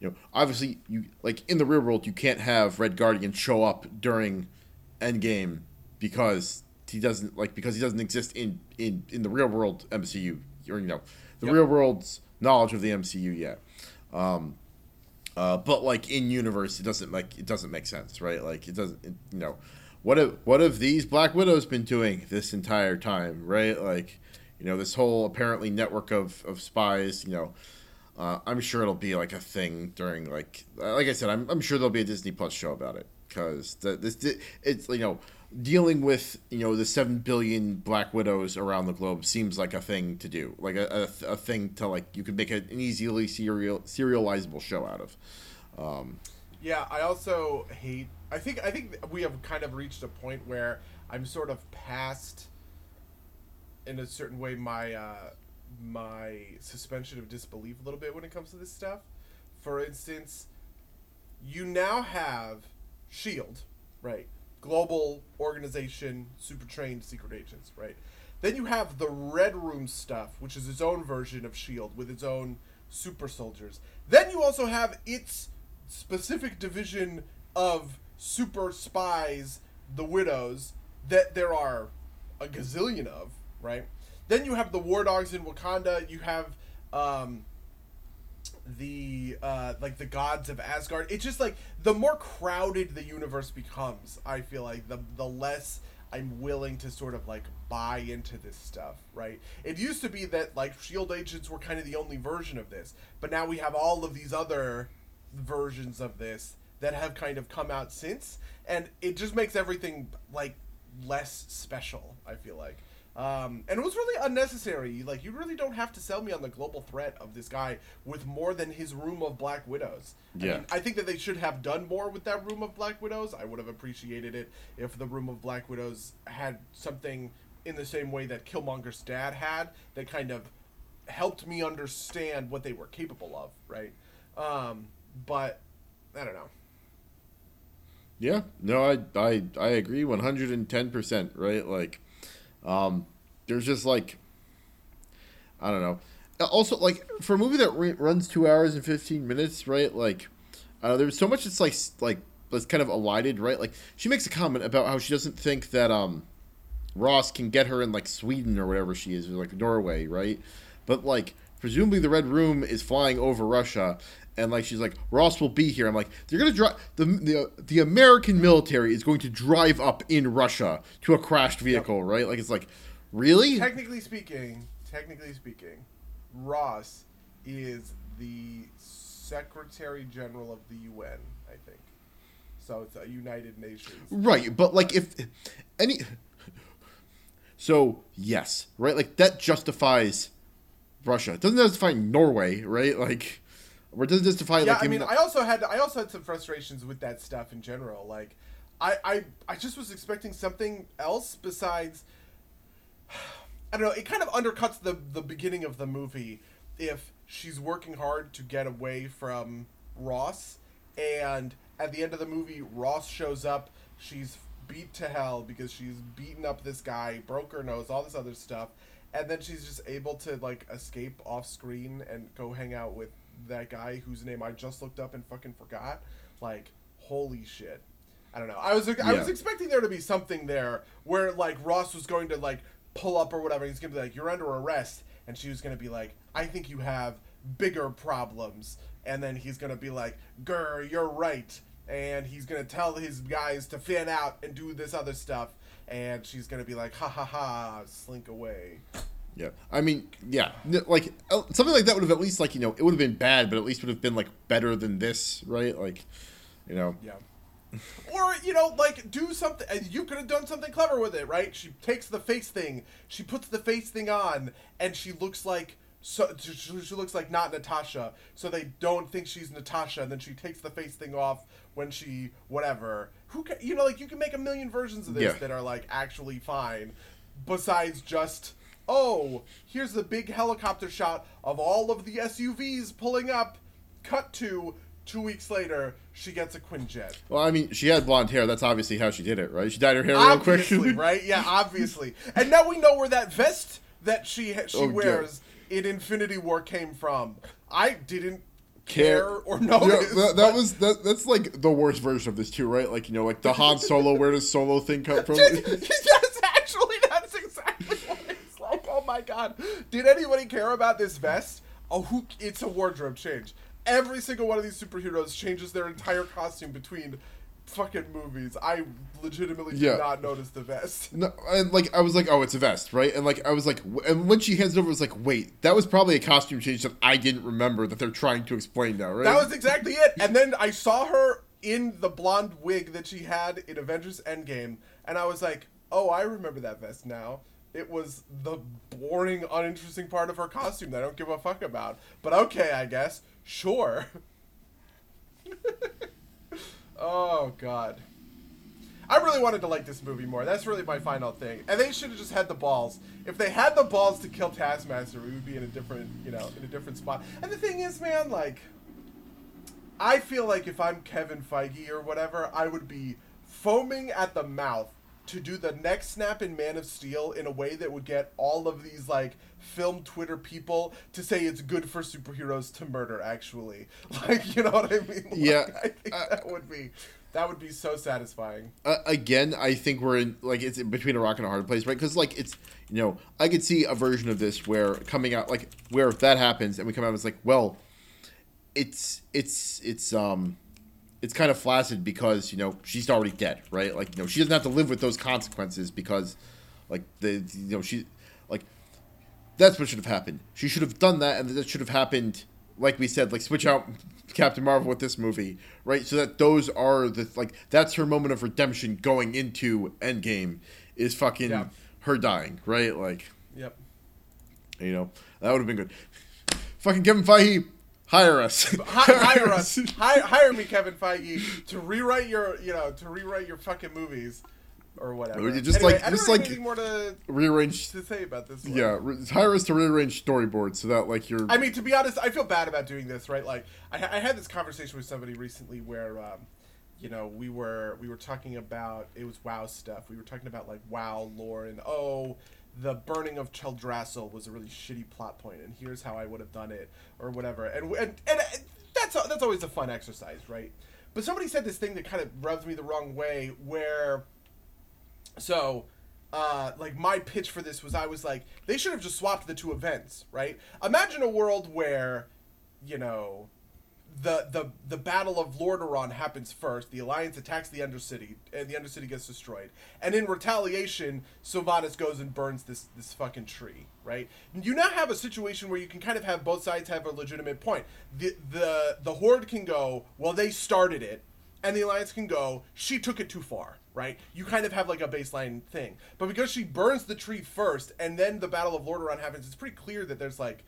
you know, obviously you like in the real world you can't have Red Guardian show up during Endgame because he doesn't like because he doesn't exist in in in the real world MCU or you know the yep. real world's knowledge of the MCU yet. Um, uh, but like in universe, it doesn't like it doesn't make sense, right? Like it doesn't, it, you know. What have what have these Black Widows been doing this entire time, right? Like, you know, this whole apparently network of of spies, you know uh, I'm sure it'll be like a thing during like like I said, I'm, I'm sure there'll be a Disney Plus show about it because this it's you know dealing with you know the seven billion Black Widows around the globe seems like a thing to do, like a, a, a thing to like you could make an easily serial serializable show out of. Um, yeah, I also hate. I think I think we have kind of reached a point where I'm sort of past, in a certain way, my. Uh, my suspension of disbelief a little bit when it comes to this stuff. For instance, you now have Shield, right? Global organization, super trained secret agents, right? Then you have the Red Room stuff, which is its own version of Shield with its own super soldiers. Then you also have its specific division of super spies, the Widows, that there are a gazillion of, right? Then you have the War Dogs in Wakanda. You have um, the uh, like the gods of Asgard. It's just like the more crowded the universe becomes, I feel like the the less I'm willing to sort of like buy into this stuff, right? It used to be that like shield agents were kind of the only version of this, but now we have all of these other versions of this that have kind of come out since, and it just makes everything like less special. I feel like. Um, and it was really unnecessary. Like, you really don't have to sell me on the global threat of this guy with more than his room of Black Widows. Yeah. I, mean, I think that they should have done more with that room of Black Widows. I would have appreciated it if the room of Black Widows had something in the same way that Killmonger's dad had that kind of helped me understand what they were capable of, right? Um, but I don't know. Yeah, no, I I I agree one hundred and ten percent. Right, like, um, there's just like, I don't know. Also, like for a movie that re- runs two hours and fifteen minutes, right? Like, uh, there's so much that's like like that's kind of elided, right? Like she makes a comment about how she doesn't think that um Ross can get her in like Sweden or whatever she is, or like Norway, right? But like presumably the Red Room is flying over Russia, and like she's like Ross will be here. I'm like they're gonna drive the the the American military is going to drive up in Russia to a crashed vehicle, right? Like it's like really Technically speaking, technically speaking, Ross is the Secretary General of the UN, I think. So it's a United Nations. right, but like if any. So yes, right, like that justifies Russia. It doesn't justify Norway, right? Like, or doesn't justify Yeah, like. I mean, I also had I also had some frustrations with that stuff in general. Like, I I, I just was expecting something else besides. I don't know. It kind of undercuts the the beginning of the movie if she's working hard to get away from Ross, and at the end of the movie, Ross shows up. She's beat to hell because she's beaten up this guy, broke her nose, all this other stuff, and then she's just able to like escape off screen and go hang out with that guy whose name I just looked up and fucking forgot. Like, holy shit. I don't know. I was I was expecting there to be something there where like Ross was going to like pull up or whatever. He's gonna be like, "You're under arrest," and she was gonna be like, "I think you have bigger problems." And then he's gonna be like, "Grr, you're right," and he's gonna tell his guys to fan out and do this other stuff. And she's gonna be like, "Ha ha ha, slink away." Yeah, I mean, yeah, like something like that would have at least like you know it would have been bad, but at least would have been like better than this, right? Like, you know, Yeah. or you know, like do something. And you could have done something clever with it, right? She takes the face thing, she puts the face thing on, and she looks like so. She, she looks like not Natasha, so they don't think she's Natasha. And then she takes the face thing off when she whatever. Who ca- you know, like you can make a million versions of this Yeah. that are like actually fine, besides just. Oh, here's the big helicopter shot of all of the SUVs pulling up. Cut to two weeks later, she gets a Quinjet. well, I mean, she had blonde hair. That's obviously how she did it, right? She dyed her hair real quick. Right? Yeah, obviously. And now we know where that vest that she she Oh, dear. wears in Infinity War came from. I didn't Care- or Yeah, notice. that, that but- was that, that's like the worst version of this too, right? Like you know, like the Han Solo. Where does Solo thing come from? my god! Did anybody care about this vest? Oh, who? It's a wardrobe change. Every single one of these superheroes changes their entire costume between fucking movies. I legitimately did Yeah. not notice the vest. No, and like I was like, oh, it's a vest, right? And like I was like, w- and when she hands it over, I was like, wait, that was probably a costume change that I didn't remember that they're trying to explain now, right? That was exactly it. And then I saw her in the blonde wig that she had in Avengers Endgame, and I was like, oh, I remember that vest now. It was the boring, uninteresting part of her costume that I don't give a fuck about. But okay, I guess. Sure. oh, God. I really wanted to like this movie more. That's really my final thing. And they should have just had the balls. If they had the balls to kill Taskmaster, we would be in a different, you know, in a different spot. And the thing is, man, like, I feel like if I'm Kevin Feige or whatever, I would be foaming at the mouth to do the next snap in Man of Steel in a way that would get all of these like film Twitter people to say it's good for superheroes to murder. Actually, like you know what I mean? Like, Yeah, I think uh, that would be that would be so satisfying. uh, again, I think we're in like it's in between a rock and a hard place, right? Because like it's you know I could see a version of this where coming out like where if that happens and we come out it's like well, it's it's it's um it's kind of flaccid because you know she's already dead, right? Like you know she doesn't have to live with those consequences because like the you know she like that's what should have happened. She should have done that, and that should have happened. Like we said, like switch out Captain Marvel with this movie, right? So that those are the like that's her moment of redemption going into Endgame is fucking Yeah. her dying, right? Like Yep. you know that would have been good. Fucking Kevin Feige, hire us. Hi- hire us. Hire, hire me, Kevin Feige, to rewrite your, you know, to rewrite your fucking movies or whatever. Just Anyway, like- just like- more to, Rearrange. to say about this. One. Yeah, re- hire us to rearrange storyboards so that like you're. I mean, to be honest, I feel bad about doing this, right? Like, I, I had this conversation with somebody recently where, um, you know, we were we were talking about it was WoW stuff. We were talking about like WoW lore and oh, the burning of Teldrassil was a really shitty plot point, and here's how I would have done it or whatever. And and, and that's that's always a fun exercise, right? But somebody said this thing that kind of rubs me the wrong way, where so uh, like my pitch for this was I was like they should have just swapped the two events, right? Imagine a world where, you know, the the the battle of Lordaeron happens first. The Alliance attacks the Undercity, and the Undercity gets destroyed. And in retaliation, Sylvanas goes and burns this this fucking tree, right? You now have a situation where you can kind of have both sides have a legitimate point. The the the Horde can go, well, they started it, and the Alliance can go, she took it too far, right? You kind of have like a baseline thing. But because she burns the tree first, and then the Battle of Lordaeron happens, it's pretty clear that there's like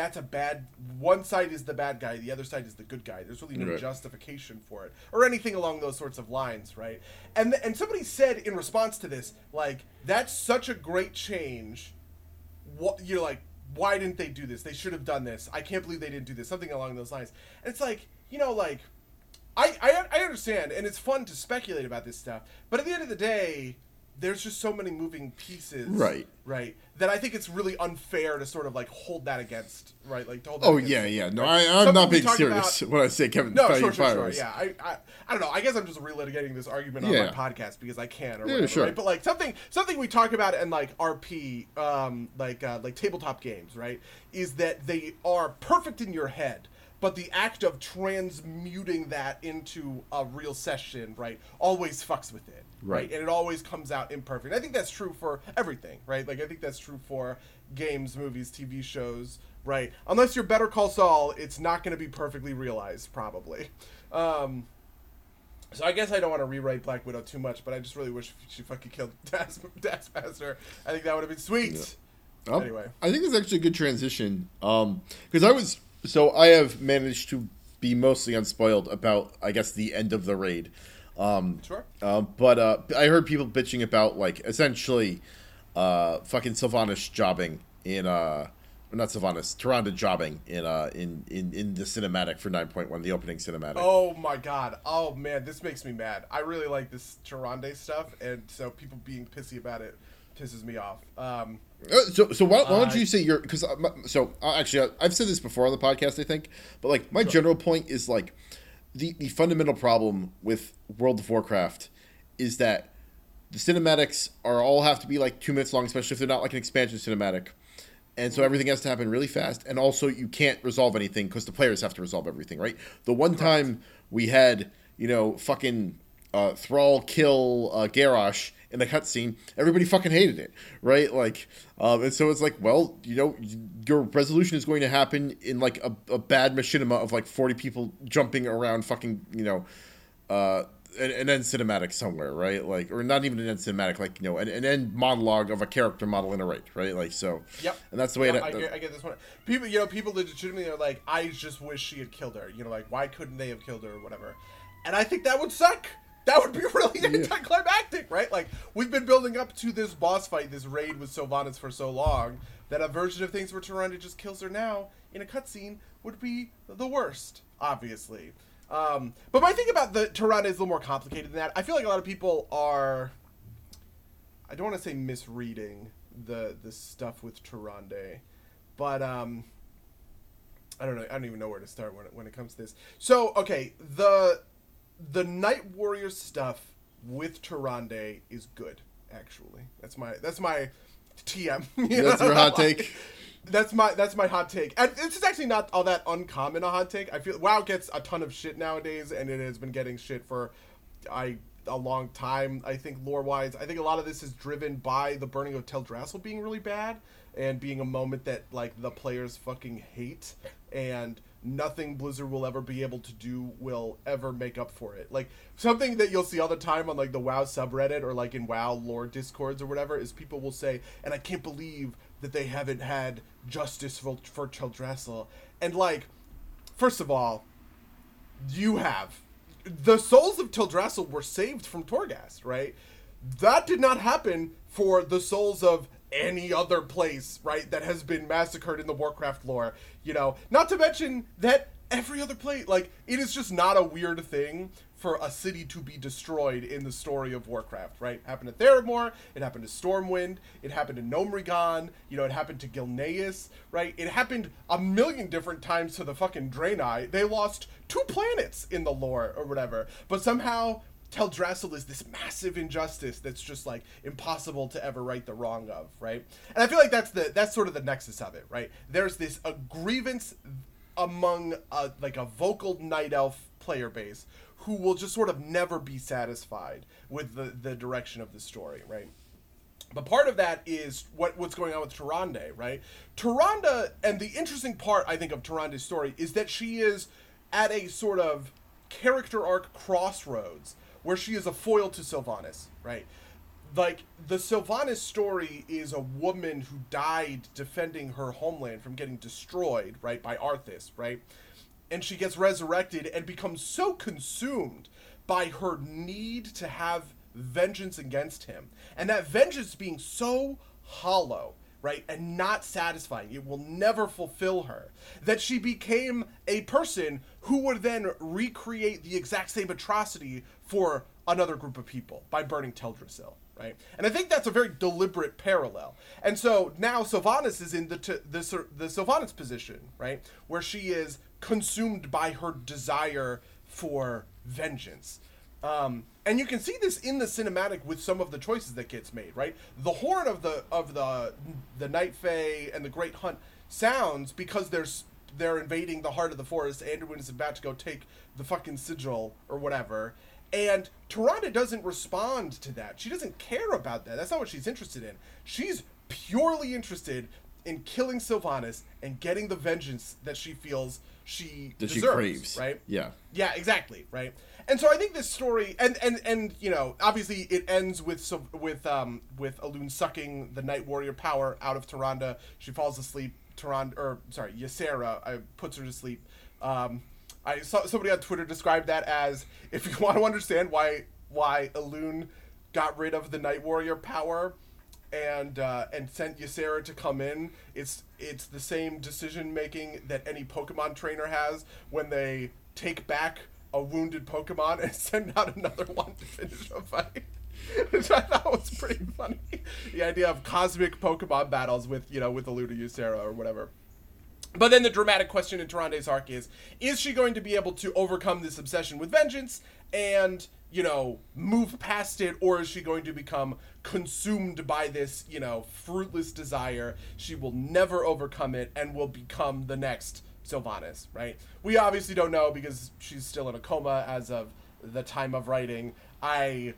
that's a bad one side is the bad guy the other side is the good guy. There's really no Right. justification for it or anything along those sorts of lines right? And and somebody said in response to this like that's such a great change. What you're like why didn't they do this? They should have done this. I can't believe they didn't do this. Something along those lines. And it's like you know like I, I I understand, and it's fun to speculate about this stuff. But at the end of the day, there's just so many moving pieces, Right. Right. That I think it's really unfair to sort of like hold that against, right? Like to hold. That oh yeah, yeah. No, right? I, I'm Something not being serious about- when I say Kevin no, sure, sure, sure. Yeah, I, I, I don't know. I guess I'm just relitigating this argument on Yeah. my podcast because I can, or Yeah, whatever. sure. Right? But like something, something we talk about in like RP, um, like uh, like tabletop games, right? Is that they are perfect in your head, but the act of transmuting that into a real session, right, always fucks with it, Right. And it always comes out imperfect. I think that's true for everything, right? Like I think that's true for games, movies, TV shows, right? Unless you're Better Call Saul, it's not going to be perfectly realized, probably. Um, so I guess I don't want to rewrite Black Widow too much, but I just really wish she fucking killed Das- Taskmaster. I think that would have been sweet. Um, Anyway. I think it's actually a good transition. Um, because I was so I have managed to be mostly unspoiled about I guess the end of the raid. Um, Sure. um, but uh, I heard people bitching about like essentially, uh, fucking Sylvanas jobbing in uh, not Sylvanas, Tyrande jobbing in uh in in in the cinematic for nine point one, the opening cinematic. Oh my god. Oh man, this makes me mad. I really like this Tyrande stuff, and so people being pissy about it pisses me off. Um, Uh, so, so why, why don't Uh, you say your because so uh, actually I, I've said this before on the podcast I think, but like my general point is like the the fundamental problem with World of Warcraft is that the cinematics are all have to be like two minutes long, especially if they're not like an expansion cinematic, and so everything has to happen really fast, and also you can't resolve anything because the players have to resolve everything, right? The one time we had you know fucking uh, Thrall kill uh, Garrosh in the cutscene, everybody fucking hated it, right? Like, um, and so it's like, well, you know, your resolution is going to happen in like a, a bad machinima of like forty people jumping around, fucking, you know, uh, an, an end cinematic somewhere, right? Like, or not even an end cinematic, like you know, an, an end monologue of a character model in a raid, right? Like, so, Yep. and that's the way Yep, it. I, get, I get this one. People, you know, people legitimately are like, I just wish she had killed her. You know, like, why couldn't they have killed her or whatever? And I think that would suck. That would be really anticlimactic, right? Like, we've been building up to this boss fight, this raid with Sylvanas for so long, that a version of things where Tyrande just kills her now in a cutscene would be the worst, obviously. Um, but my thing about the Tyrande is a little more complicated than that. I feel like a lot of people are I don't want to say misreading the the stuff with Tyrande, but um, I don't know. I don't even know where to start when it, when it comes to this. So okay, the the Night Warrior stuff with Tyrande is good. Actually, that's my that's my TM. you That's know? your hot take? That's my that's my hot take, and this is actually not all that uncommon a hot take. I feel WoW gets a ton of shit nowadays, and it has been getting shit for I a long time. I think lore wise, I think a lot of this is driven by the burning of Teldrassil being really bad and being a moment that like the players fucking hate and nothing Blizzard will ever be able to do will ever make up for it. Like something that you'll see all the time on like the WoW subreddit or like in WoW lore discords or whatever is people will say, and I can't believe that they haven't had justice for for Teldrassil. And like, first of all, you have the souls of Teldrassil were saved from Torghast, right? That did not happen for the souls of any other place, right, that has been massacred in the Warcraft lore. You know, not to mention that every other place, like, it is just not a weird thing for a city to be destroyed in the story of Warcraft, right? It happened to Theramore, it happened to Stormwind, it happened to Gnomeregan, you know, it happened to Gilneas, right? It happened a million different times to the fucking Draenei. They lost two planets in the lore or whatever, but somehow Teldrassil is this massive injustice that's just like impossible to ever right the wrong of, right? And I feel like that's the that's sort of the nexus of it, right? There's this a grievance among a, like a vocal night elf player base who will just sort of never be satisfied with the, the direction of the story, right? But part of that is what what's going on with Tyrande, right? Tyrande, and the interesting part I think of Tyrande's story is that she is at a sort of character arc crossroads where she is a foil to Sylvanas, right? Like the Sylvanas story is a woman who died defending her homeland from getting destroyed, right, by Arthas, right? and she gets resurrected and becomes so consumed by her need to have vengeance against him and that vengeance being so hollow right and not satisfying it will never fulfill her that she became a person who would then recreate the exact same atrocity for another group of people by burning Teldrassil right? And I think that's a very deliberate parallel. And so now Sylvanas is in the t- the the Sylvanas position, right, where she is consumed by her desire for vengeance. Um, and you can see this in the cinematic with some of the choices that gets made, right? The horn of the of the the Night Fae and the Great Hunt sounds because there's they're invading the heart of the forest. Anduin is about to go take the fucking sigil or whatever, and Tyrande doesn't respond to that. She doesn't care about that. That's not what she's interested in. She's purely interested in killing Sylvanas and getting the vengeance that she feels she that deserves, she craves. Right? Yeah. Yeah, exactly. Right. And so I think this story, and and and you know, obviously it ends with with um with Elune sucking the Night Warrior power out of Tyrande. She falls asleep. Tyrande, or sorry, Ysera uh, puts her to sleep. Um, I saw somebody on Twitter describe that as if you want to understand why why Elune got rid of the Night Warrior power and uh, and sent Ysera to come in. It's it's the same decision making that any Pokemon trainer has when they take back a wounded Pokemon and send out another one to finish a fight. Which I thought was pretty funny. The idea of cosmic Pokemon battles with, you know, with Elune Ysera or whatever. But then the dramatic question in Tyrande's arc is is she going to be able to overcome this obsession with vengeance and, you know, move past it, or is she going to become consumed by this, you know, fruitless desire? She will never overcome it and will become the next Sylvanas, right? We obviously don't know because she's still in a coma as of the time of writing. I,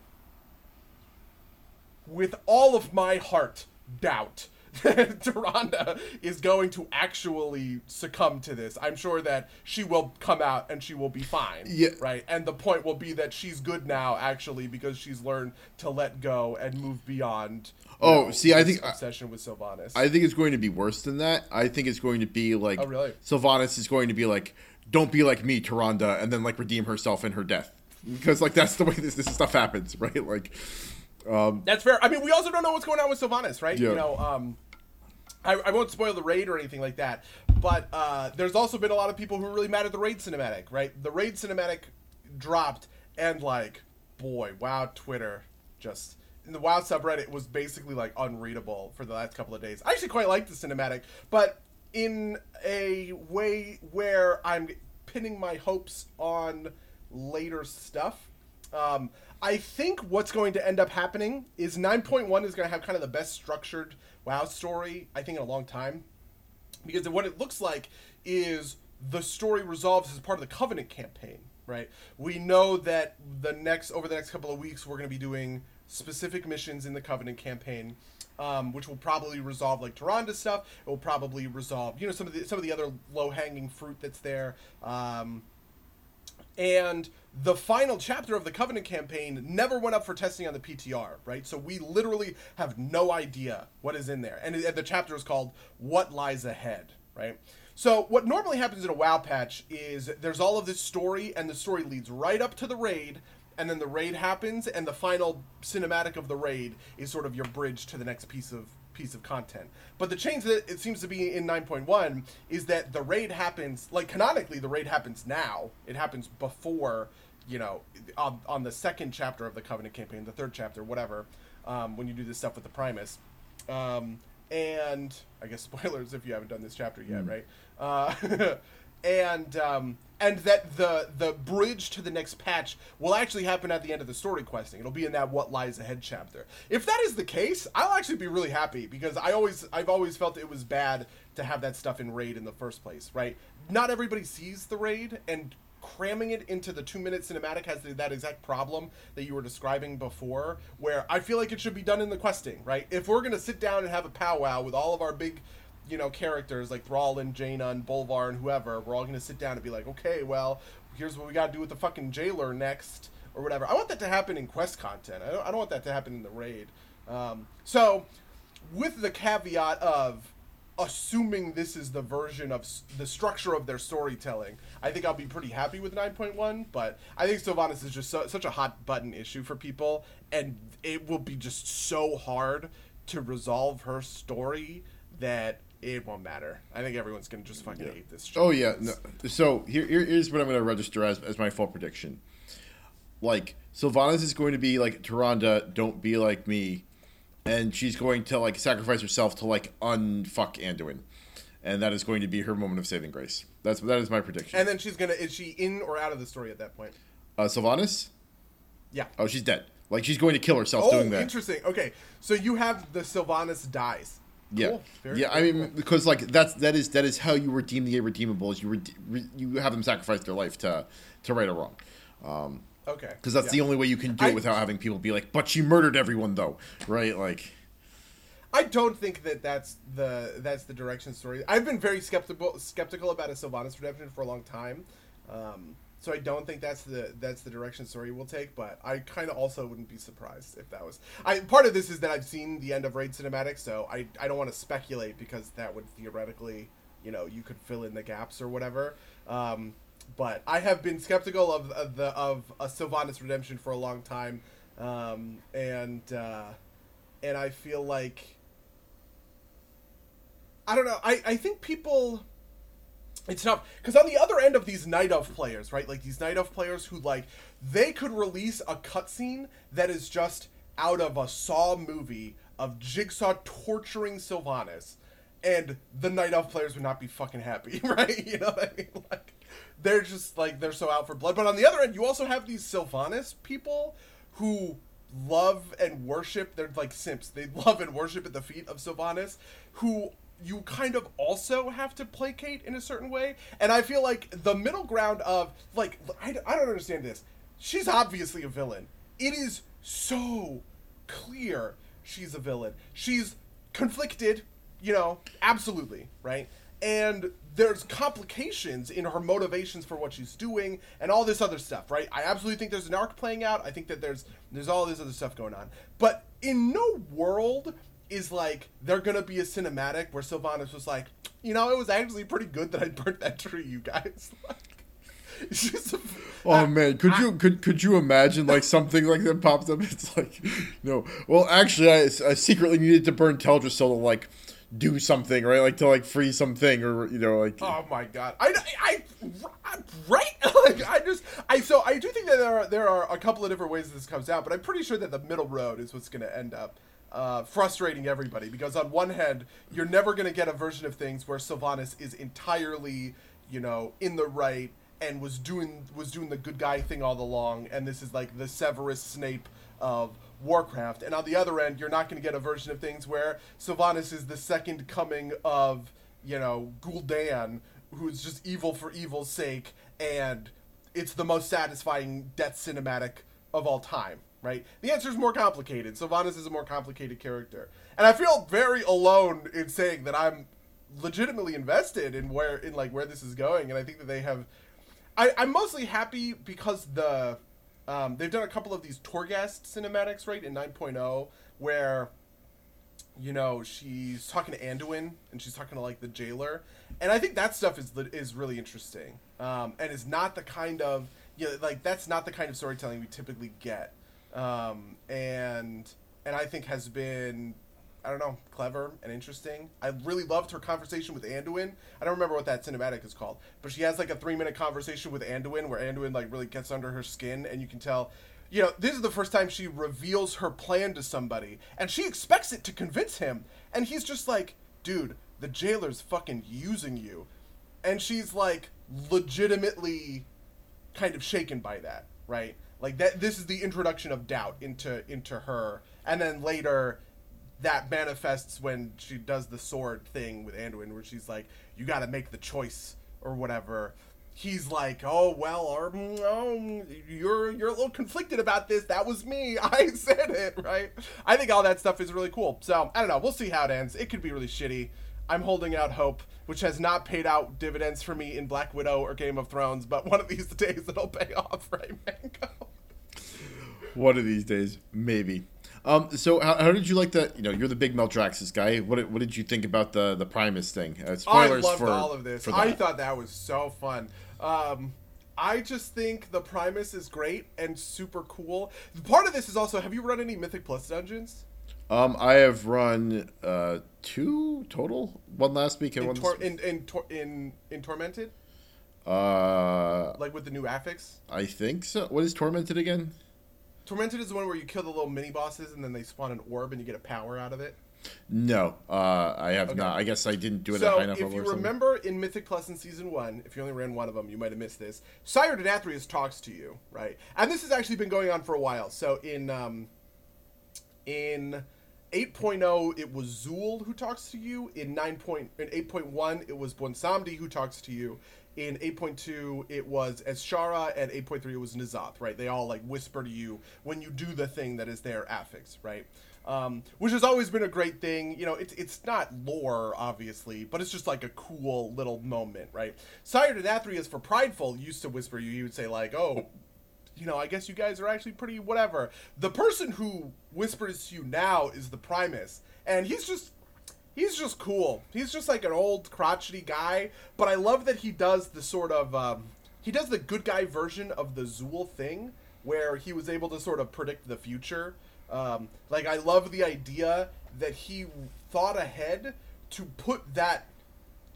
with all of my heart, doubt that Tyrande is going to actually succumb to this. I'm sure that she will come out and she will be fine. Yeah. Right. And the point will be that she's good now, actually, because she's learned to let go and move beyond. Oh, know, see, I think obsession with Sylvanas. I think it's going to be worse than that. I think it's going to be like, oh, really? Sylvanas is going to be like, "Don't be like me, Tyrande," and then like redeem herself in her death, because like that's the way this this stuff happens, right? Like, um, That's fair. I mean, we also don't know what's going on with Sylvanas, right? Yeah. You know, um, I, I, won't spoil the raid or anything like that, but uh, there's also been a lot of people who are really mad at the raid cinematic, right? The raid cinematic dropped, and like, boy, wow, Twitter just in the WoW subreddit was basically like unreadable for the last couple of days. I actually quite like the cinematic, but in a way where I'm pinning my hopes on later stuff. Um, I think what's going to end up happening is 9.1 is going to have kind of the best structured WoW story I think in a long time. because what it looks like is the story resolves as part of the Covenant campaign, right? We know that the next over the next couple of weeks we're going to be doing specific missions in the Covenant campaign. Um, which will probably resolve like Tyrande stuff. It will probably resolve, you know, some of the some of the other low hanging fruit that's there. Um, and the final chapter of the Covenant campaign never went up for testing on the PTR, right? So we literally have no idea what is in there. And, the chapter is called What Lies Ahead, right? So what normally happens in a WoW patch is there's all of this story, and the story leads right up to the raid, and then the raid happens, and the final cinematic of the raid is sort of your bridge to the next piece of piece of content. But the change that it seems to be in 9.1 is that the raid happens like canonically the raid happens now. It happens before, you know, on, on the second chapter of the Covenant campaign, the third chapter, whatever, um, when you do this stuff with the Primus. Um, and I guess spoilers if you haven't done this chapter yet, mm. right? Uh, and um, and that the the bridge to the next patch will actually happen at the end of the story questing. It'll be in that what lies ahead chapter. If that is the case, I'll actually be really happy because I always I've always felt it was bad to have that stuff in raid in the first place, right? Not everybody sees the raid and cramming it into the two minute cinematic has that exact problem that you were describing before where i feel like it should be done in the questing right if we're going to sit down and have a powwow with all of our big you know characters like and Jaina Bolvar and whoever, we're all gonna sit down and be like, okay, well, here's what we gotta do with the fucking jailer next or whatever. I want that to happen in quest content. I don't, I don't want that to happen in the raid. Um, so, with the caveat of assuming this is the version of the structure of their storytelling, I think I'll be pretty happy with 9.1. But I think Sylvanas is just so, such a hot button issue for people, and it will be just so hard to resolve her story that it won't matter. I think everyone's gonna just fucking yeah. hate this. Oh yeah. No. So here, here's what I'm gonna register as as my full prediction. Like Sylvanas is going to be like Tyrande, don't be like me, and she's going to like sacrifice herself to like unfuck Anduin, and that is going to be her moment of saving grace. That's that is my prediction. And then she's gonna is she in or out of the story at that point? Uh, Sylvanas. Yeah. Oh, she's dead. Like she's going to kill herself oh, doing that. interesting. Okay, so you have the Sylvanas dies. Yeah, cool. very, yeah. Very I mean, cool. because like that's that is that is how you redeem the irredeemables. You rede- re- you have them sacrifice their life to to right a wrong. Um, okay. Because that's yeah. the only way you can do it without having people be like, "But she murdered everyone, though," right? Like. I don't think that that's the that's the direction story. I've been very skeptical skeptical about a Sylvanas redemption for a long time. Um, so I don't think that's the that's the direction story will take, but I kind of also wouldn't be surprised if that was. I part of this is that I've seen the end of Raid cinematic, so I I don't want to speculate because that would theoretically, you know, you could fill in the gaps or whatever. Um, but I have been skeptical of, of the of a Sylvanas redemption for a long time, um, and uh, and I feel like I don't know. I I think people it's tough because on the other end of these night elf players, right? Like these night elf players who like they could release a cutscene that is just out of a Saw movie of Jigsaw torturing Sylvanas, and the night elf players would not be fucking happy, right? You know what I mean? Like they're just like they're so out for blood. But on the other end, you also have these Sylvanas people who love and worship. They're like simps. They love and worship at the feet of Sylvanas, who you kind of also have to placate in a certain way. And I feel like the middle ground of, like, I, I don't understand this. She's obviously a villain. It is so clear she's a villain. She's conflicted, you know, absolutely, right? And there's complications in her motivations for what she's doing and all this other stuff, right? I absolutely think there's an arc playing out. I think that there's there's all this other stuff going on. But in no world is like they're gonna be a cinematic where Sylvanas was like, you know, it was actually pretty good that I burnt that tree, you guys. Just, oh I, man, could I, you could could you imagine like something like that pops up? It's like, no. Well, actually, I, I secretly needed to burn Teldrassil to like do something, right? Like to like free something, or you know, like. Oh my god! I, I, I right? like I just I so I do think that there are there are a couple of different ways this comes out, but I'm pretty sure that the middle road is what's going to end up uh, frustrating everybody because on one hand you're never going to get a version of things where Sylvanas is entirely you know in the right and was doing was doing the good guy thing all along and this is like the Severus Snape of Warcraft. And on the other end you're not going to get a version of things where Sylvanas is the second coming of you know, Gul'dan, who's just evil for evil's sake, and it's the most satisfying death cinematic of all time, right? The answer is more complicated. Sylvanas is a more complicated character. And I feel very alone in saying that I'm legitimately invested in where in like where this is going and I think that they have I, I'm mostly happy because the um, they've done a couple of these Torghast cinematics, right, in 9.0, where you know she's talking to Anduin and she's talking to like the jailer, and I think that stuff is is really interesting, um, and is not the kind of you know, like that's not the kind of storytelling we typically get, um, and and I think has been I don't know, clever and interesting. I really loved her conversation with Anduin. I don't remember what that cinematic is called, but she has like a three minute conversation with Anduin where Anduin like really gets under her skin, and you can tell, you know, this is the first time she reveals her plan to somebody, and she expects it to convince him, and he's just like, dude, the jailer's fucking using you, and she's like legitimately kind of shaken by that, right? Like that. This is the introduction of doubt into into her, and then later that manifests when she does the sword thing with Anduin, where she's like, "You got to make the choice" or whatever. He's like, "Oh well, or, mm, oh, mm, you're you're a little conflicted about this. That was me. I said it, right?" I think all that stuff is really cool. So I don't know. We'll see how it ends. It could be really shitty. I'm holding out hope, which has not paid out dividends for me in Black Widow or Game of Thrones, but one of these days it'll pay off, right, Mango? One of these days, maybe. Um, so how, how, did you like the? You know, you're the big Maldraxxus guy. What did, what did you think about the the Primus thing? Uh, spoilers I loved for, all of this. I thought that was so fun. Um, I just think the Primus is great and super cool. Part of this is also, have you run any Mythic Plus dungeons? Um, I have run uh, two total. One last week and in one tor- in, in, tor- in in Tormented. Uh, like with the new affix. I think so. What is Tormented again? Tormented is the one where you kill the little mini bosses and then they spawn an orb and you get a power out of it. No, uh, I have okay. not. I guess I didn't do it so at high enough if you remember in Mythic Plus in Season 1, if you only ran one of them, you might have missed this. Sire Denathrius talks to you, right? And this has actually been going on for a while. So in um, in 8.0, it was Zul who talks to you. In 9. Point, in 8.1, it was Bwonsamdi who talks to you in 8.2 it was Azshara and 8.3 it was N'Zoth, right? They all like whisper to you when you do the thing that is their affix, right? Um, which has always been a great thing. You know, it's it's not lore obviously, but it's just like a cool little moment, right? Sire Denathrius for Prideful used to whisper you. He would say like, "Oh, you know, I guess you guys are actually pretty whatever." The person who whispers to you now is the Primus, and he's just he's just cool. He's just like an old crotchety guy, but I love that he does the sort of um, he does the good guy version of the Zul thing, where he was able to sort of predict the future. Um, like I love the idea that he thought ahead to put that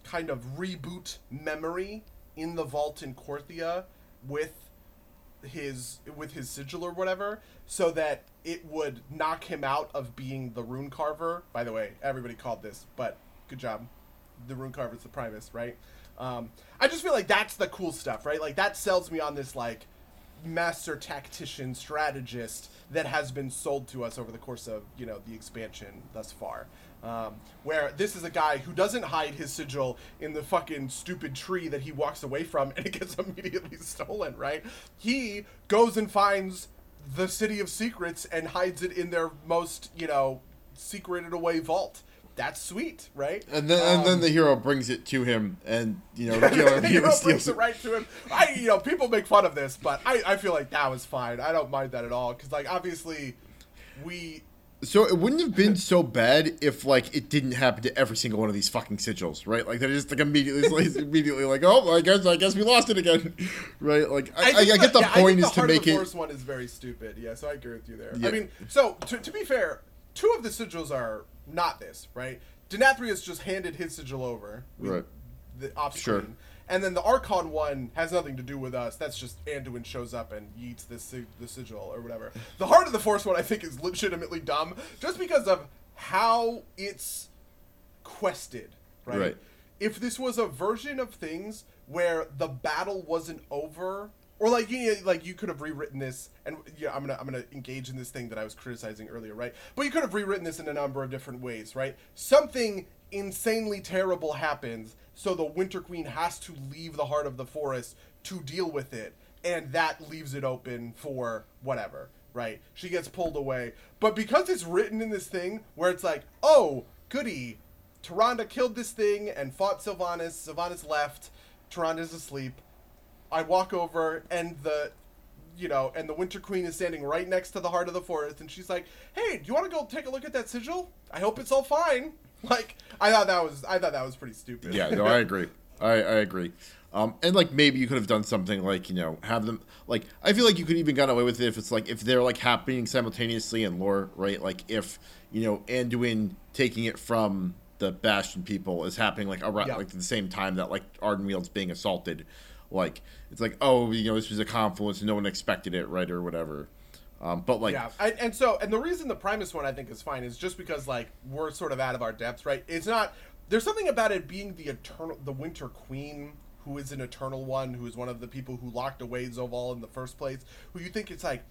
kind of reboot memory in the vault in Korthia with his with his sigil or whatever, so that it would knock him out of being the rune carver. By the way, everybody called this, but good job. The rune carver's the Primus, right? Um, I just feel like that's the cool stuff, right? Like that sells me on this like master tactician strategist that has been sold to us over the course of you know the expansion thus far. Um, where this is a guy who doesn't hide his sigil in the fucking stupid tree that he walks away from and it gets immediately stolen, right? He goes and finds the City of Secrets and hides it in their most, you know, secreted away vault. That's sweet, right? And then, um, and then um, the hero brings it to him, and you know the hero, the hero brings it right to him. I, you know, people make fun of this, but I, I feel like that was fine. I don't mind that at all because, like, obviously, we so it wouldn't have been so bad if like it didn't happen to every single one of these fucking sigils, right? Like they're just like immediately, like, immediately like, oh, I guess I guess we lost it again, right? Like I, I, I get the, point is the to make it. The first one is very stupid. Yeah, so I agree with you there. Yeah. I mean, so to, to be fair, two of the sigils are not this, right? Denathrius just handed his sigil over, right? The off screen. Sure and then the Archon one has nothing to do with us. That's just Anduin shows up and eats the, the sigil or whatever. The Heart of the Forest one I think is legitimately dumb just because of how it's quested, right? right. If this was a version of things where the battle wasn't over or like you know, like you could have rewritten this and yeah i'm gonna i'm gonna engage in this thing that i was criticizing earlier right but you could have rewritten this in a number of different ways right something insanely terrible happens, so the Winter Queen has to leave the heart of the forest to deal with it, and that leaves it open for whatever, right? She gets pulled away. But because it's written in this thing where it's like, oh, goody, Tyrande killed this thing and fought Sylvanas, Sylvanas left, Tyrande's asleep. I walk over and the you know, and the Winter Queen is standing right next to the heart of the forest, and she's like, "Hey, do you want to go take a look at that sigil? I hope it's all fine." Like, I thought that was, I thought that was pretty stupid. Yeah, no, I agree. I, I agree. Um, and like maybe you could have done something like you know have them like I feel like you could even got away with it if it's like if they're like happening simultaneously in lore, right? Like if you know Anduin taking it from the Bastion people is happening like around Yeah. like the same time that like Ardenweald's being assaulted. Like it's like oh you know this was a confluence and no one expected it right or whatever. Um, but like yeah, I, and so and the reason the Primus one I think is fine is just because like we're sort of out of our depths, right? It's not. There's something about it being the eternal, the Winter Queen, who is an eternal one, who is one of the people who locked away Zovaal in the first place. Who you think it's like,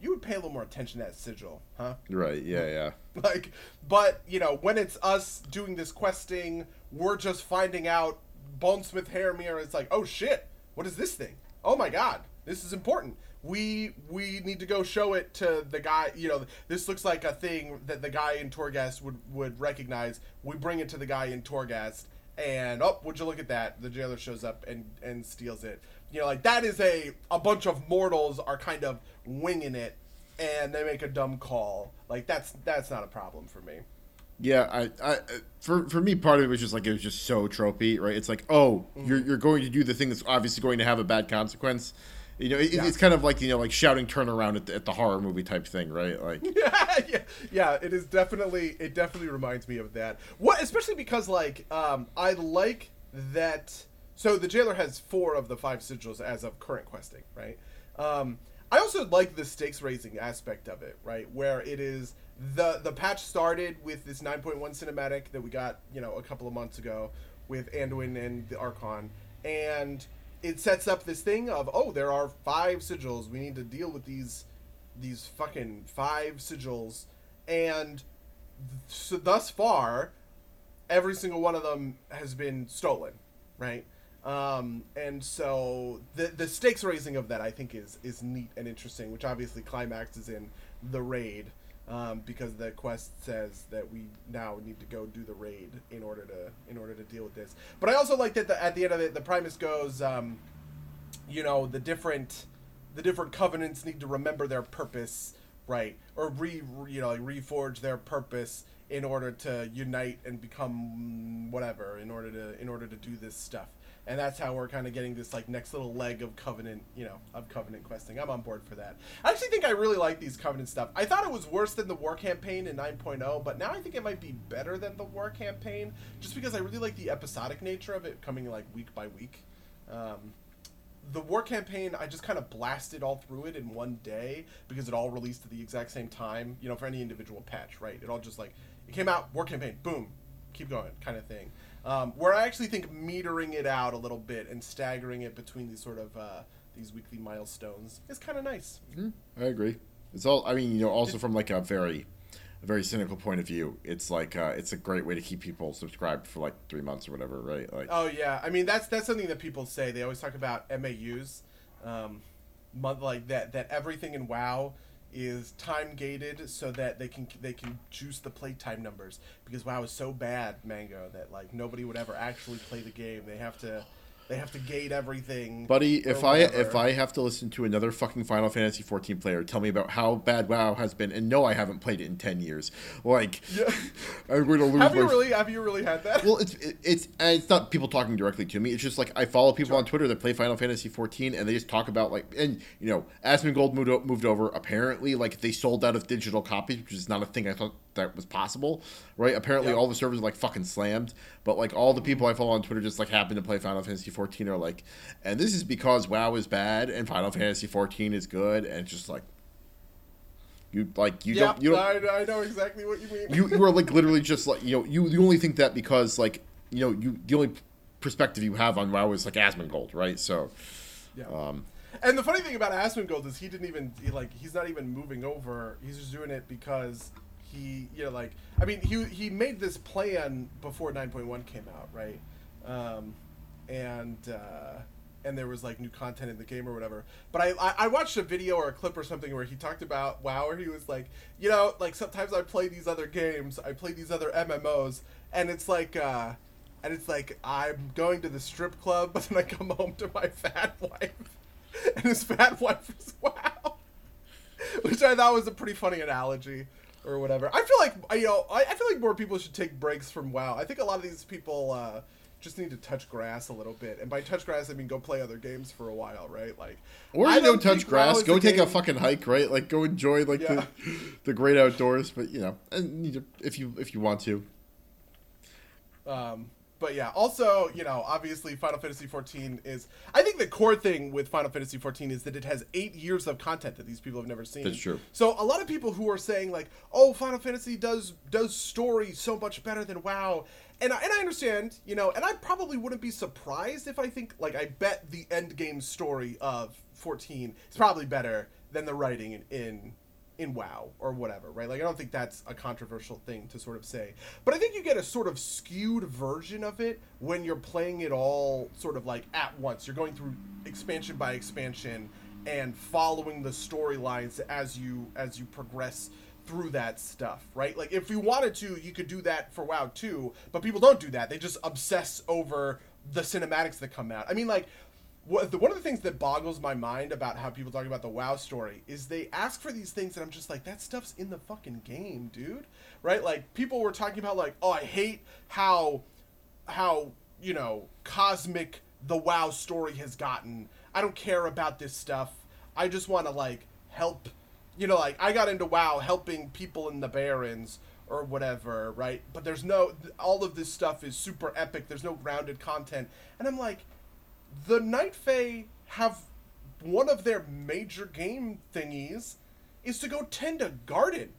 you would pay a little more attention to that sigil, huh? right yeah yeah like but you know when it's us doing this questing we're just finding out bonesmith Heirmir it's like oh shit what is this thing oh my god this is important we we need to go show it to the guy you know this looks like a thing that the guy in torghast would would recognize we bring it to the guy in torghast and oh would you look at that the jailer shows up and and steals it you know like that is a a bunch of mortals are kind of winging it and they make a dumb call like that's that's not a problem for me Yeah, I, I, for for me, part of it was just like it was just so tropey, right? It's like, oh, Mm-hmm. you're you're going to do the thing that's obviously going to have a bad consequence. You know, it, Yeah. it's kind of like you know, like shouting turnaround at the, at the horror movie type thing, right? Like, yeah, yeah, yeah. it is definitely it definitely reminds me of that. What especially because like um I like that so the jailer has four of the five sigils as of current questing, right? Um I also like the stakes raising aspect of it, right? Where it is the the patch started with this 9.1 cinematic that we got, you know, a couple of months ago with Anduin and the Archon and it sets up this thing of oh there are five sigils. We need to deal with these these fucking five sigils. And so thus far every single one of them has been stolen right? Um, and so the the stakes raising of that I think is is neat and interesting which obviously climaxes in the raid um, because the quest says that we now need to go do the raid in order to in order to deal with this. But I also like that the, at the end of it the Primus goes um, you know the different the different covenants need to remember their purpose right? Or re, you know like reforge their purpose in order to unite and become whatever in order to in order to do this stuff and that's how we're kind of getting this like next little leg of covenant you know of covenant questing. I'm on board for that. I actually think i really like these covenant stuff. I thought it was worse than the war campaign in 9.0 but now i think it might be better than the war campaign just because i really like the episodic nature of it coming like week by week. Um, the war campaign i just kind of blasted all through it in one day because it all released at the exact same time you know for any individual patch right? It all just like it came out war campaign boom keep going kind of thing um, where i actually think metering it out a little bit and staggering it between these sort of uh, these weekly milestones is kind of nice I agree. It's all. I mean, you know, also from like a very, a very cynical point of view, it's like uh, it's a great way to keep people subscribed for like three months or whatever, right? Like, Oh yeah, I mean that's that's something that people say. They always talk about MAUs, um, month like that. That everything in WoW is time gated so that they can they can juice the playtime numbers because WoW is so bad, Mango, that like nobody would ever actually play the game. They have to they have to gate everything. Buddy, if I if. I have to listen to another fucking Final Fantasy 14 player tell me about how bad WoW has been, and no, I haven't played it in 10 years, like, Yeah. I'm going to lose. have you my- really have you really had that? Well, it's it, it's it's not people talking directly to me. It's just like I follow people Sure. on Twitter that play Final Fantasy 14, and they just talk about like, and you know, Asmongold moved moved over. Apparently, like they sold out of digital copies, which is not a thing I thought that was possible, right? Apparently, Yep. all the servers are like fucking slammed. But like all the people I follow on Twitter just like happen to play Final Fantasy 14 are like, and this is because WoW is bad and Final Fantasy 14 is good, and it's just like. You like you yeah, don't you don't I, I know exactly what you mean. you you are like literally just like you know you you only think that because like you know you the only perspective you have on WoW is like Asmongold, right? So Yeah. um And the funny thing about Asmongold is he didn't even he, like he's not even moving over. He's just doing it because he you know like I mean he he made this plan before 9.1 came out, right? Um, and uh, and there was like new content in the game or whatever. But I, I I watched a video or a clip or something where he talked about WoW, where he was like, you know, like sometimes I play these other games, I play these other MMOs, and it's like. uh and it's like I'm going to the strip club, but then I come home to my fat wife, and his fat wife is wow, which I thought was a pretty funny analogy or whatever. I feel like you know, I, I feel like more people should take breaks from WoW. I think a lot of these people uh, just need to touch grass a little bit, and by touch grass I mean go play other games for a while, right? Like, Or I you don't don't touch think WoW grass. Go a take a fucking hike, right? Like go enjoy like Yeah. the the great outdoors. But you know, and you, if you if you want to, Um, but yeah, also, you know, obviously Final Fantasy XIV is. I think the core thing with Final Fantasy XIV is that it has eight years of content that these people have never seen. That's true. So a lot of people who are saying like, "Oh, Final Fantasy does does story so much better than WoW," and I, and I understand, you know, and I probably wouldn't be surprised if I think like I bet the end game story of 14 is probably better than the writing in. in in WoW or whatever, right? Like I don't think that's a controversial thing to sort of say. But I think you get a sort of skewed version of it when you're playing it all sort of like at once. You're going through expansion by expansion and following the storylines as you as you progress through that stuff, right? Like if you wanted to, you could do that for WoW too, but people don't do that. They just obsess over the cinematics that come out. I mean like one of the things that boggles my mind about how people talk about the WoW story is they ask for these things, and I'm just like, that stuff's in the fucking game, dude. Right? Like people were talking about, like, oh, I hate how, how you know, cosmic the WoW story has gotten. I don't care about this stuff. I just want to like help. You know, like I got into WoW helping people in the Barrens or whatever, right? But there's no all of this stuff is super epic. There's no grounded content, and I'm like the Night Fae have one of their major game thingies is to go tend a garden.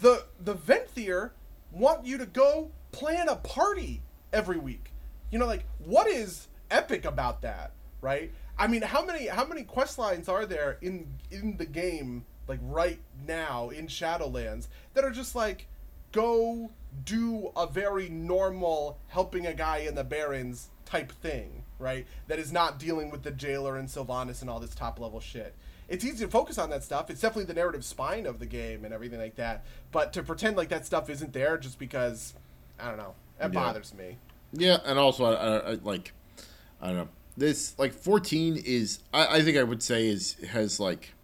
The the Venthyr want you to go plan a party every week. You know, like what is epic about that, right? I mean, how many how many quest lines are there in in the game like right now in Shadowlands that are just like go do a very normal helping a guy in the Barrens type thing, right? That is not dealing with the jailer and Sylvanas and all this top level shit. It's easy to focus on that stuff. It's definitely the narrative spine of the game and everything like that. But to pretend like that stuff isn't there just because, I don't know, it Yeah. bothers me. yeah, and also I, I, I like I don't know this like fourteen is I, I think I would say is has like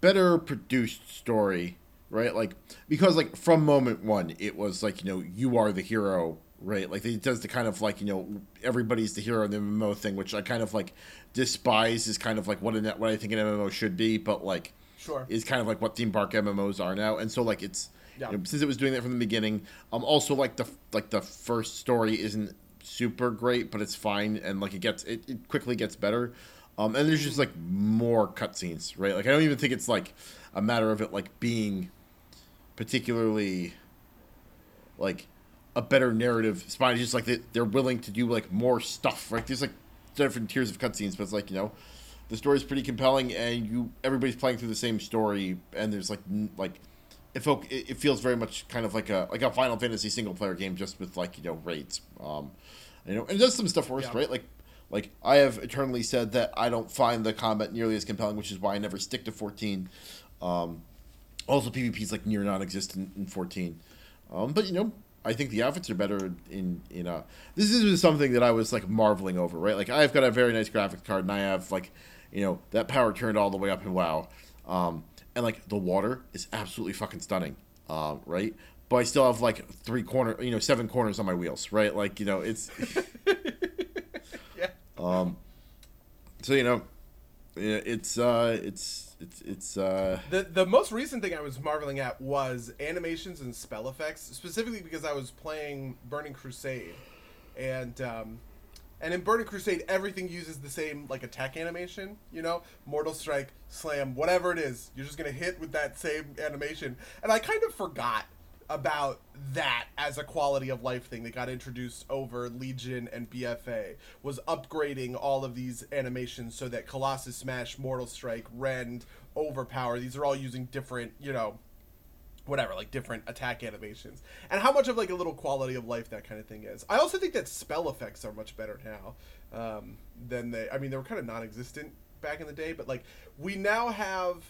better produced story right like because like from moment one it was like you know you are the hero right like it does the kind of like you know everybody's the hero in the mmo thing which i kind of like despise is kind of like what, an, what i think an mmo should be but like Sure. is kind of like what theme park mmos are now and so like it's Yeah. you know, since it was doing that from the beginning um also like the like the first story isn't super great but it's fine and like it gets it, it quickly gets better um and there's just like more cutscenes right like i don't even think it's like a matter of it like being particularly like a better narrative. Spine it's just like they, they're willing to do like more stuff right? There's like different tiers of cutscenes but it's like you know the story's pretty compelling and you everybody's playing through the same story and there's like n- like it, felt, it, feels very much kind of like a like a Final Fantasy single player game just with like you know raids um you know and does some stuff worse Yeah. right? Like like I have eternally said that I don't find the combat nearly as compelling which is why I never stick to 14 um also PvP is like near non-existent in 14 um but you know I think the outfits are better in in uh this is something that I was like marveling over right? Like I've got a very nice graphics card and I have like you know that power turned all the way up in WoW. Um and like the water is absolutely fucking stunning um right? But I still have like three corner you know seven corners on my wheels right? Like you know it's Yeah. um so you know it's uh it's it's it's uh The the most recent thing I was marveling at was animations and spell effects, specifically because I was playing Burning Crusade, and um, and in Burning Crusade everything uses the same like attack animation. You know, Mortal Strike, Slam, whatever it is, you're just gonna hit with that same animation. And I kind of forgot about that as a quality of life thing that got introduced over Legion and BFA was upgrading all of these animations so that Colossus Smash, Mortal Strike, Rend, Overpower, these are all using different, you know, whatever like different attack animations. And how much of like a little quality of life that kind of thing is. I also think that spell effects are much better now um, than they i mean they were kind of non-existent back in the day but like we now have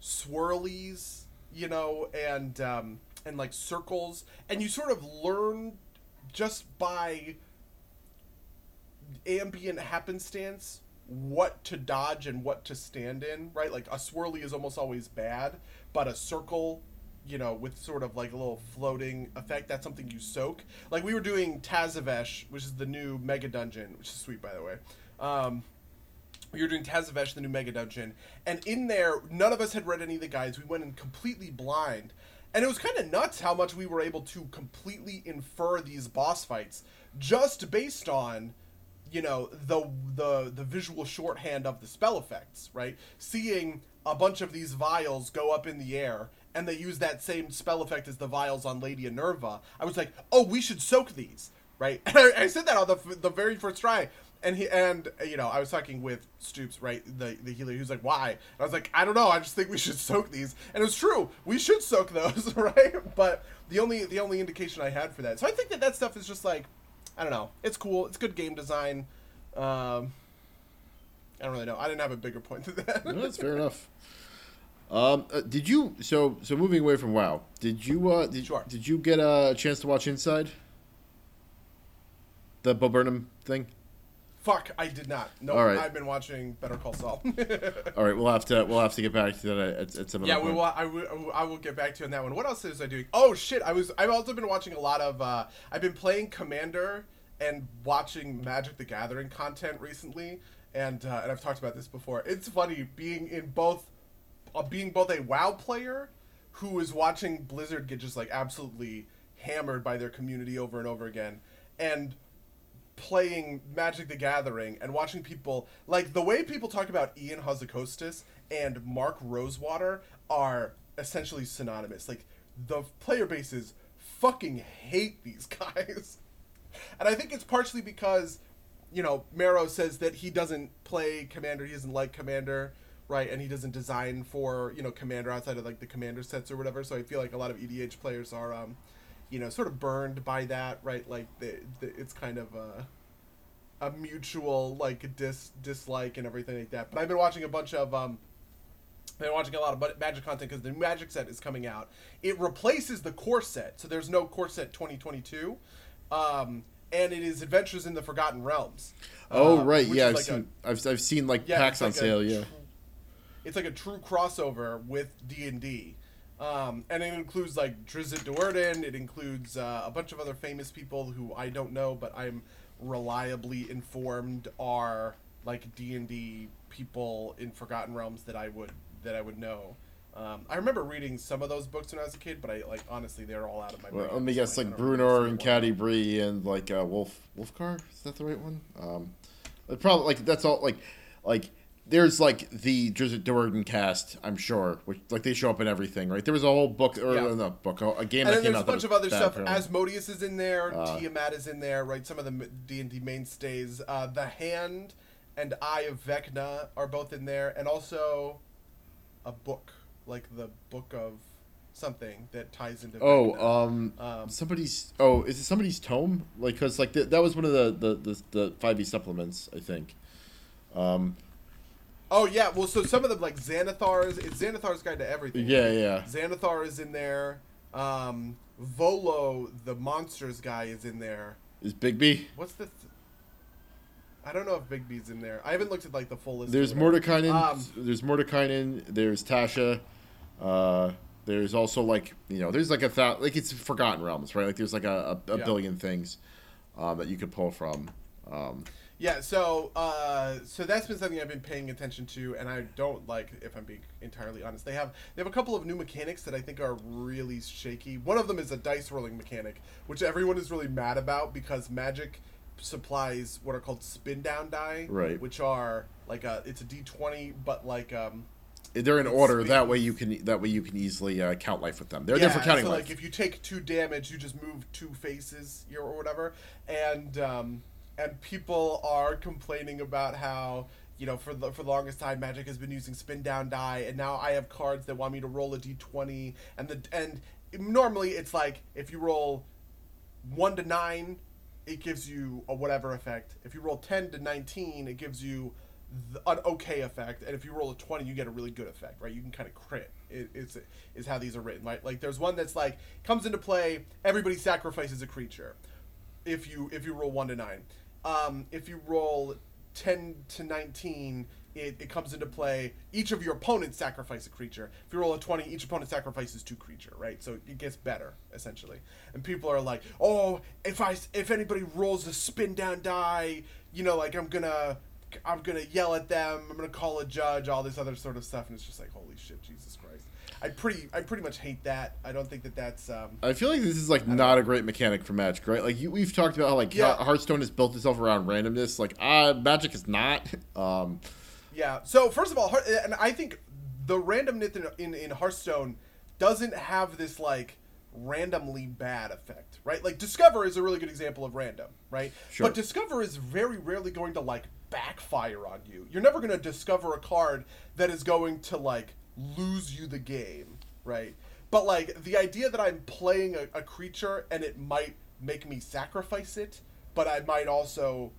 swirlies you know and um, and like circles and you sort of learn just by ambient happenstance what to dodge and what to stand in, right? Like a swirly is almost always bad, but a circle, you know, with sort of like a little floating effect, that's something you soak. Like we were doing Tazavesh, which is the new mega dungeon, which is sweet by the way. Um, we were doing Tazavesh, the new mega dungeon, and in there, none of us had read any of the guides. We went in completely blind, and it was kind of nuts how much we were able to completely infer these boss fights just based on you know the the the visual shorthand of the spell effects right? Seeing a bunch of these vials go up in the air and they use that same spell effect as the vials on lady Inerva, i was like oh we should soak these right? And I, I said that on the, the very first try and he and you know i was talking with stoops right the the healer who's like why and i was like i don't know i just think we should soak these and it was true we should soak those right but the only the only indication i had for that so i think that that stuff is just like I don't know. It's cool. It's good game design. Um, I don't really know. I didn't have a bigger point to that. no, that's fair enough. Um, uh, did you so so moving away from WoW? Did you uh did, sure. did you get a chance to watch Inside? The Bo Burnham thing. Fuck, I did not. No, All right. I've been watching Better Call Saul. All right, we'll have to we'll have to get back to that at, at some. yeah, we will. I will. I will get back to you on that one. What else is I doing? Oh shit! I was. I've also been watching a lot of. Uh, I've been playing Commander and watching Magic the Gathering content recently, and uh, and I've talked about this before. It's funny being in both, uh, being both a WoW player who is watching Blizzard get just like absolutely hammered by their community over and over again, and playing Magic the Gathering and watching people like the way people talk about Ion Hazzikostas and Mark Rosewater are essentially synonymous. Like the player bases fucking hate these guys. And I think it's partially because, you know, MaRo says that he doesn't play Commander, he doesn't like Commander, right? And he doesn't design for, you know, Commander outside of like the Commander sets or whatever. So I feel like a lot of EDH players are um you know, sort of burned by that, right? Like the, the it's kind of a a mutual like dis dislike and everything like that. But I've been watching a bunch of um I've been watching a lot of Magic content because the Magic set is coming out. It replaces the core set, so there's no core set 2022, um, and it is Adventures in the Forgotten Realms. Oh uh, right, yeah, I've like seen I've, I've seen like yeah, packs on like a sale. Yeah, it's like a true crossover with D and D, um, and it includes like Drizzt Do'Urden. It includes uh, a bunch of other famous people who I don't know, but I'm reliably informed are like D and D people in Forgotten Realms that I would that I would know. Um, I remember reading some of those books when I was a kid, but I like honestly they're all out of my well, brain. let me guess, like Bruenor a and. Catti-brie and like uh, Wolf Wulfgar. Is that the right one? Um, probably like that's all like like. There's like the Drizzt Do'Urden cast, I'm sure, which like they show up in everything, right? There was a whole book or Yeah. not book, a game and that then there's a bunch of other stuff. apparently. Asmodeus is in there. Uh, Tiamat is in there. Right, some of the D and D mainstays. Uh, the Hand and Eye of Vecna are both in there, and also a book, like the book of something that ties into. Oh, um, Um, somebody's. Oh, is it somebody's tome? Like, cause like th- that was one of the the the the five E supplements, I think. Um, oh yeah. Well, so some of them like Xanathar's. It's Xanathar's Guide to Everything. yeah, yeah. Xanathar is in there. Um, Volo, the monsters guy, is in there. Is Bigby? What's the? Th- I don't know if Bigby's in there. I haven't looked at like the full list. There's. Mordenkainen. Um, there's Mordenkainen. There's Tasha. Uh, there's also like you know, there's like a thou- like it's Forgotten Realms, right? Like there's like a, a, a Yeah. billion things um, that you could pull from. Um, Yeah, so uh, so that's been something I've been paying attention to, and I don't like, if I'm being entirely honest. They have they have a couple of new mechanics that I think are really shaky. One of them is a dice rolling mechanic, which everyone is really mad about because Magic supplies what are called spin down die, Right. Which are like a it's a D20, but like um, they're in order. That way you can that way you can easily uh, count life with them. They're yeah, there for counting so life. like if you take two damage, you just move two faces or whatever, and um, and people are complaining about how you know, for the for the longest time, Magic has been using spin down die, and now I have cards that want me to roll a d20, and the and normally it's like if you roll one to nine, it gives you a whatever effect. If you roll ten to nineteen, it gives you an okay effect, and if you roll a twenty, you get a really good effect, right? You can kind of crit. It, it's is how these are written, right? Like there's one that's like comes into play. Everybody sacrifices a creature. If you if you roll one to nine, um, if you roll 10 to 19 it, it comes into play. Each of your opponents sacrifice a creature. If you roll a 20 each opponent sacrifices two creature right? So it gets better essentially. And people are like oh if i if anybody rolls a spin down die you know like i'm gonna i'm gonna yell at them i'm gonna call a judge all this other sort of stuff and it's just like holy shit jesus christ I pretty I pretty much hate that. I don't think that that's. Um, I feel like this is like not a great mechanic for Magic, right? Like you, we've talked about how like yeah. Hearthstone has built itself around randomness. Like uh Magic is not. Um, yeah. So first of all, and I think the randomness in, in, in Hearthstone doesn't have this like randomly bad effect, right? Like Discover is a really good example of random, right? Sure. But Discover is very rarely going to like backfire on you. You're never going to discover a card that is going to like lose you the game, right? But like the idea that I'm playing a, a creature and it might make me sacrifice it, but I might also,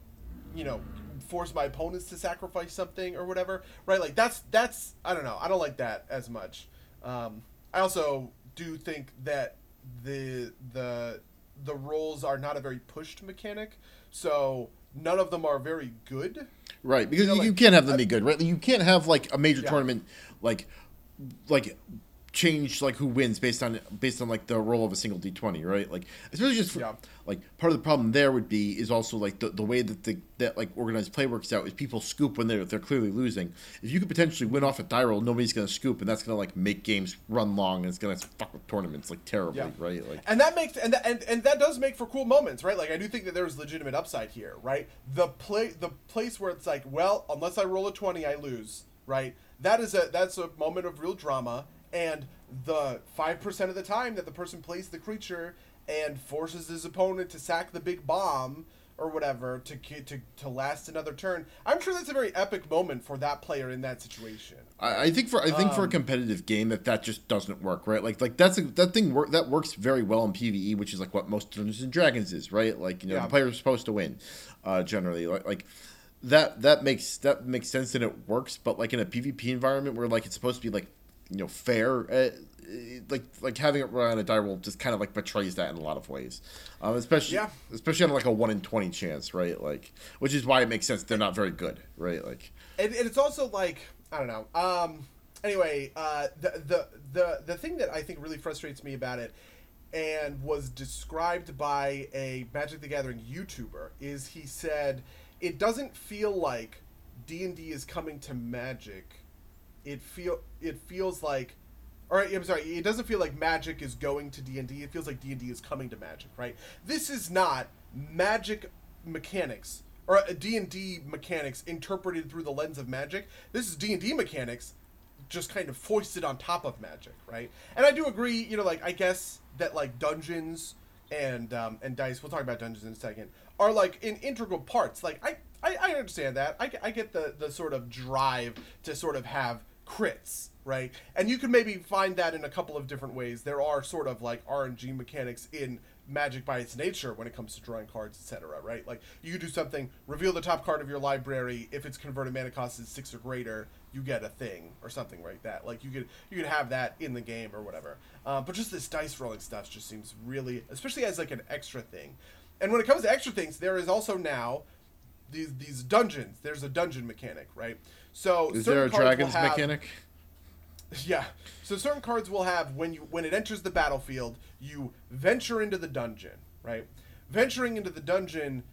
you know, force my opponents to sacrifice something or whatever, right? Like that's that's I don't know. I don't like that as much. Um, I also do think that the the the roles are not a very pushed mechanic, so none of them are very good. Right, because you, know, like, can't have them I, be good, right? You can't have like a major yeah. tournament like like change like who wins based on based on like the roll of a single d20 right? Like especially just for, yeah. like part of the problem there would be is also like the, the way that the that like organized play works out is people scoop when they're they're clearly losing. If you could potentially win off a die roll nobody's gonna scoop and that's gonna like make games run long and it's gonna fuck with tournaments like terribly yeah. right? Like and that makes and that, and and that does make for cool moments right? Like i do think that there's legitimate upside here right? The play the place where it's like well unless i roll a 20 i lose right? That is a that's a moment of real drama and the 5% of the time that the person plays the creature and forces his opponent to sack the big bomb or whatever to to to last another turn. I'm sure that's a very epic moment for that player in that situation. I, I think for I think um, for a um, competitive game that that just doesn't work, right? Like like that's a, that thing work that works very well in PVE, which is like what most Dungeons and Dragons is, right? Like you know yeah. the player is supposed to win, uh, generally. Like like that that makes that makes sense and it works. But like in a PvP environment where like it's supposed to be like you know fair. Uh, like like having it run on a die roll just kind of like betrays that in a lot of ways, um, especially yeah. especially on like a one in twenty chance, right? Like, which is why it makes sense they're not very good, right? Like, and, and it's also like I don't know. Um, anyway, uh, the the the the thing that I think really frustrates me about it, and was described by a Magic the Gathering YouTuber, is he said it doesn't feel like D and D is coming to Magic. It feel it feels like, or I'm sorry, it doesn't feel like Magic is going to D and D. It feels like D and D is coming to Magic. Right? This is not Magic mechanics or D and D mechanics interpreted through the lens of Magic. This is D and D mechanics just kind of foisted on top of Magic, right? And I do agree. You know, like I guess that like dungeons and um, and dice. We'll talk about dungeons in a second are like in integral parts. Like I, I, I understand that. I, I get the the sort of drive to sort of have crits, right? And you can maybe find that in a couple of different ways. There are sort of like RNG mechanics in magic by its nature when it comes to drawing cards, etc. Right? Like you do something, reveal the top card of your library. If its converted mana cost is six or greater, you get a thing or something like that. Like you could you could have that in the game or whatever. Uh, but just this dice rolling stuff just seems really, especially as like an extra thing. And when it comes to extra things, there is also now these these dungeons. There's a dungeon mechanic, right? So is there a dragons have, mechanic? Yeah. So certain cards will have when you when it enters the battlefield, you venture into the dungeon, right? Venturing into the dungeon,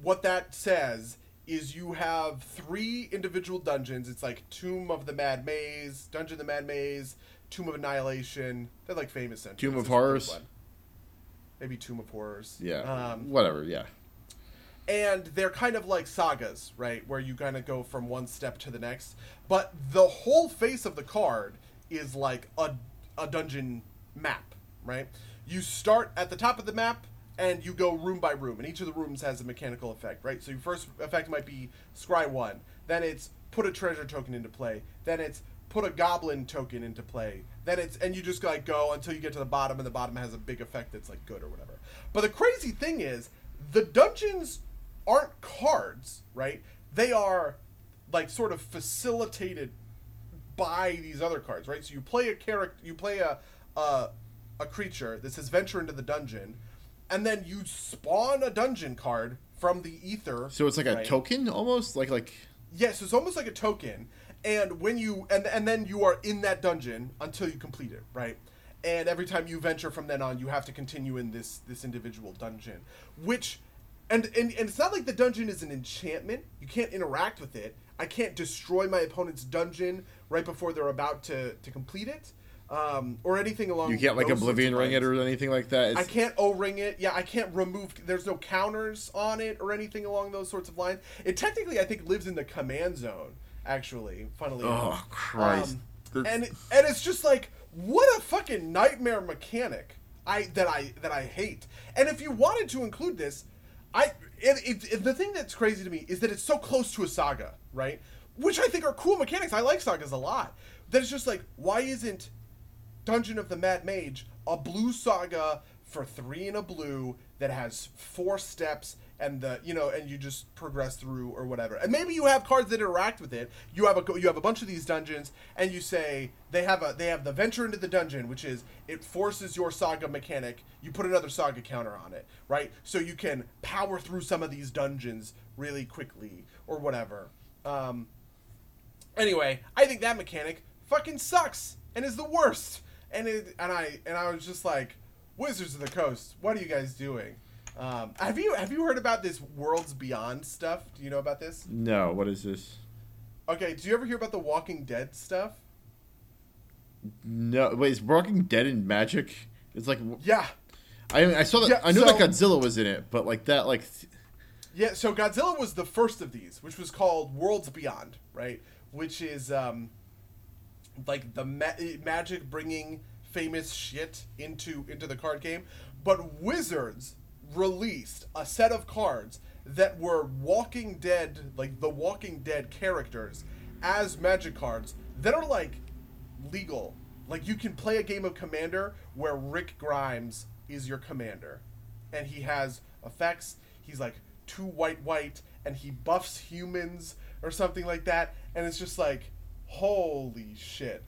what that says is you have three individual dungeons. It's like Tomb of the Mad Mage, Dungeon of the Mad Mage, Tomb of Annihilation. They're like famous. Tomb of Horrors maybe Tomb of Horrors. Yeah. Um, whatever. Yeah. And they're kind of like sagas, right? Where you kind of go from one step to the next. But the whole face of the card is like a, a dungeon map, right? You start at the top of the map, and you go room by room, and each of the rooms has a mechanical effect, right? So your first effect might be scry one, then it's put a treasure token into play, then it's put a goblin token into play, then it's and you just like go until you get to the bottom, and the bottom has a big effect that's like good or whatever. But the crazy thing is, the dungeons aren't cards, right? They are like sort of facilitated by these other cards, right? So you play a character, you play a, a a creature that says venture into the dungeon, and then you spawn a dungeon card from the ether. So it's like a token almost, like like. Yes, it's almost like a token, and when you and and then you are in that dungeon until you complete it, right? And every time you venture from then on, you have to continue in this this individual dungeon, which. And, and, and it's not like the dungeon is an enchantment. You can't interact with it. I can't destroy my opponent's dungeon right before they're about to, to complete it, um, or anything along. You can't like oblivion ring it or anything like that. I can't O ring it. Yeah, I can't remove. There's no counters on it or anything along those sorts of lines. It technically, I think, lives in the command zone. Actually, funnily Oh, enough. Christ. Um, and and it's just like what a fucking nightmare mechanic. I that I that I hate. And if you wanted to include this, I it, it, the thing that's crazy to me is that it's so close to a saga, right? Which I think are cool mechanics. I like sagas a lot. That it's just like why isn't Dungeon of the Mad Mage, a blue saga for three and a blue that has four steps and the you know and you just progress through or whatever. And maybe you have cards that interact with it. You have a you have a bunch of these dungeons and you say they have a they have the venture into the dungeon, which is it forces your saga mechanic. You put another saga counter on it, right? So you can power through some of these dungeons really quickly or whatever. Um, Anyway, I think that mechanic fucking sucks and is the worst. And it and I and I was just like, Wizards of the Coast, what are you guys doing? Um, have you have you heard about this Worlds Beyond stuff? Do you know about this? no, what is this? Okay, do you ever hear about the Walking Dead stuff? No, wait, is Walking Dead in Magic? It's like Yeah. I I saw that Yeah, I knew so- that Godzilla was in it, but like that like Yeah, so Godzilla was the first of these, which was called Worlds Beyond, right? Which is um, like the ma- magic bringing famous shit into into the card game. But Wizards released a set of cards that were Walking Dead, like the Walking Dead characters, as magic cards that are like legal. Like you can play a game of Commander where Rick Grimes is your commander, and he has effects. He's like two white white, and he buffs humans or something like that. And it's just like, holy shit,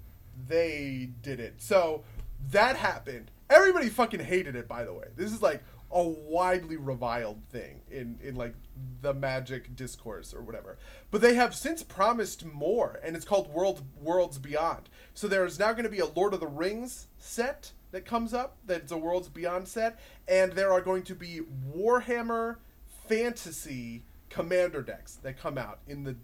they did it. So that happened. Everybody fucking hated it. By the way, this is like a widely reviled thing in in like the magic discourse or whatever. But they have since promised more, and it's called World Worlds Beyond. So there's now going to be a Lord of the Rings set that comes up. That's a Worlds Beyond set, and there are going to be Warhammer Fantasy Commander decks that come out in the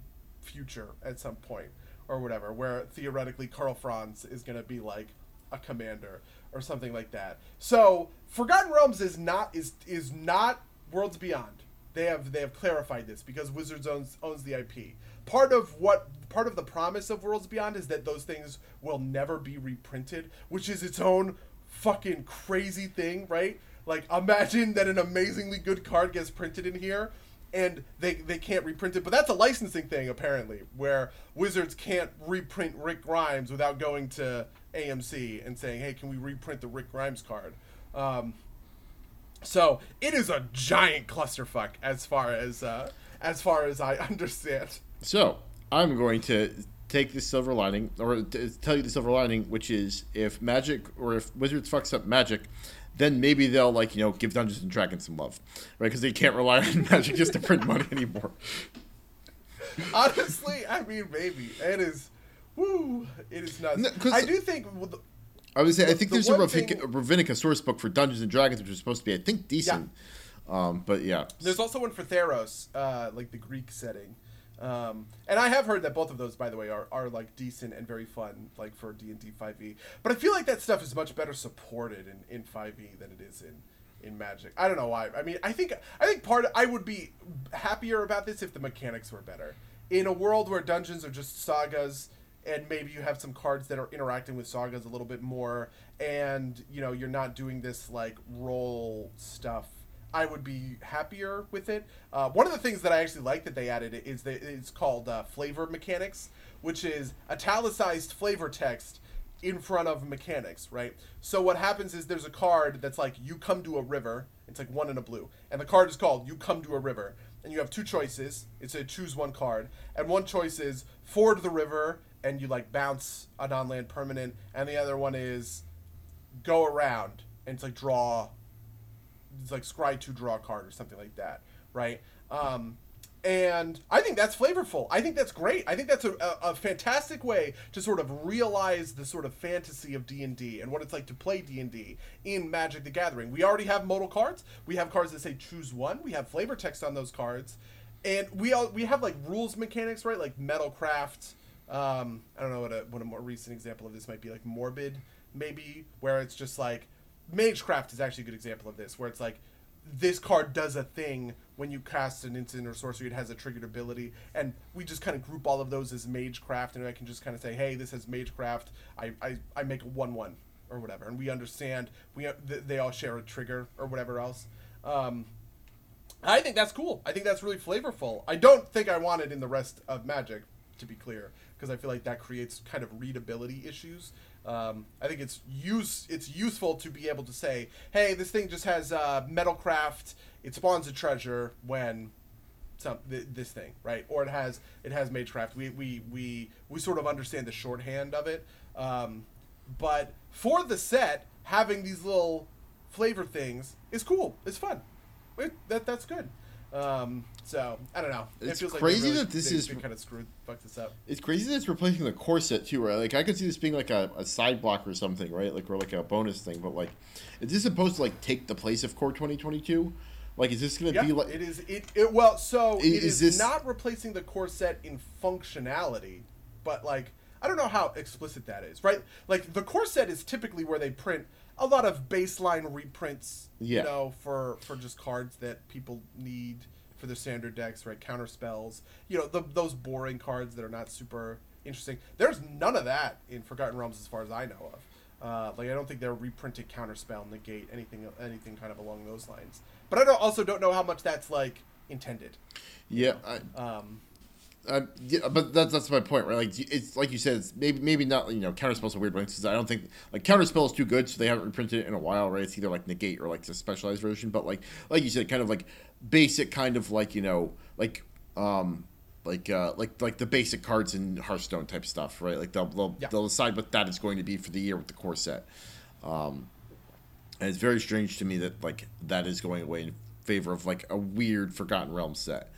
future at some point or whatever, where theoretically Karl Franz is going to be like a commander or something like that. So Forgotten Realms is not is is not Worlds Beyond. They have they have clarified this because Wizards owns owns the IP. Part of what part of the promise of Worlds Beyond is that those things will never be reprinted, which is its own fucking crazy thing, right? Like imagine that an amazingly good card gets printed in here and they they can't reprint it. But that's a licensing thing apparently, where Wizards can't reprint Rick Grimes without going to AMC and saying, "Hey, can we reprint the Rick Grimes card?" Um, so it is a giant clusterfuck as far as uh, as far as I understand. So I'm going to take the silver lining, or tell you the silver lining, which is if Magic or if Wizards fucks up Magic, then maybe they'll like you know give Dungeons and Dragons some love, right? Because they can't rely on Magic just to print money anymore. Honestly, I mean, maybe it is. Woo! It is nuts. No, I do think. well, the- I would say I think the there's a one Ravnica, thing- source book for Dungeons and Dragons, which is supposed to be I think decent. Um, but yeah, There's also one for Theros, uh, like the Greek setting. Um, and I have heard that both of those, by the way, are, are like decent and very fun, like for D and D five e. But I feel like that stuff is much better supported in in five e than it is in in Magic. I don't know why. I mean, I think I think part I would be happier about this if the mechanics were better. In a world where dungeons are just sagas, and maybe you have some cards that are interacting with sagas a little bit more, and you know you're not doing this like roll stuff I would be happier with it. Uh, one of the things that I actually like that they added is that it's called uh, flavor mechanics, which is italicized flavor text in front of mechanics, right? So what happens is there's a card that's like you come to a river. It's like one in a blue, and the card is called you come to a river, and you have two choices. It's a choose one card, and one choice is ford the river, and you like bounce a non-land permanent, and the other one is go around and it's like draw. It's like scry to draw a card or something like that, right? Um, and I think that's flavorful. I think that's great. I think that's a, a, a, fantastic way to sort of realize the sort of fantasy of D and D and what it's like to play D and D in Magic: The Gathering. We already have modal cards. We have cards that say choose one. We have flavor text on those cards, and we all we have like rules mechanics, right? Like Metalcraft. Um, I don't know what a what a more recent example of this might be, like Morbid, maybe, where it's just like Magecraft is actually a good example of this, where it's like this card does a thing when you cast an instant or sorcery. It has a triggered ability, and we just kind of group all of those as Magecraft, and I can just kind of say, hey, this has Magecraft. I I, I make a one one or whatever, and we understand we they all share a trigger or whatever else. Um, I think that's cool. I think that's really flavorful. I don't think I want it in the rest of Magic, to be clear, because I feel like that creates kind of readability issues. Um, I think it's use it's useful to be able to say, hey, this thing just has uh, metalcraft. It spawns a treasure when some th- this thing, right? Or it has it has magecraft. We we we we sort of understand the shorthand of it. Um, but for the set, having these little flavor things is cool. It's fun. It, that that's good. Um, so I don't know. It's it crazy like really, that this is kind of screwed fucked this up. It's crazy that it's replacing the core set too, right? Like I could see this being like a, a side block or something, right? Like or like a bonus thing. But like, is this supposed to like take the place of Core twenty twenty two? Like, is this going to yep, be like? It is. It, it well, so Is- it is is not replacing the core set in functionality, but like I don't know how explicit that is, right? Like the core set is typically where they print a lot of baseline reprints, Yeah. you know, for for just cards that people need for their standard decks, right? Counter spells, you know, the, those boring cards that are not super interesting. There's none of that in Forgotten Realms, as far as I know of. Uh, like I don't think they're reprinted counterspell, negate anything, anything kind of along those lines. But I don't, also don't know how much that's like intended. Yeah, I, Um, Uh, yeah, but that's that's my point, right? Like it's like you said, it's maybe maybe not you know counterspell's a weird one because I don't think like counterspell is too good, so they haven't reprinted it in a while, right? It's either like negate or like the specialized version, but like like you said, kind of like basic, kind of like you know like um like uh like like the basic cards in Hearthstone type stuff, right? Like they'll they'll, Yeah. they'll decide what that is going to be for the year with the core set. Um, and it's very strange to me that like that is going away in favor of like a weird Forgotten Realms set.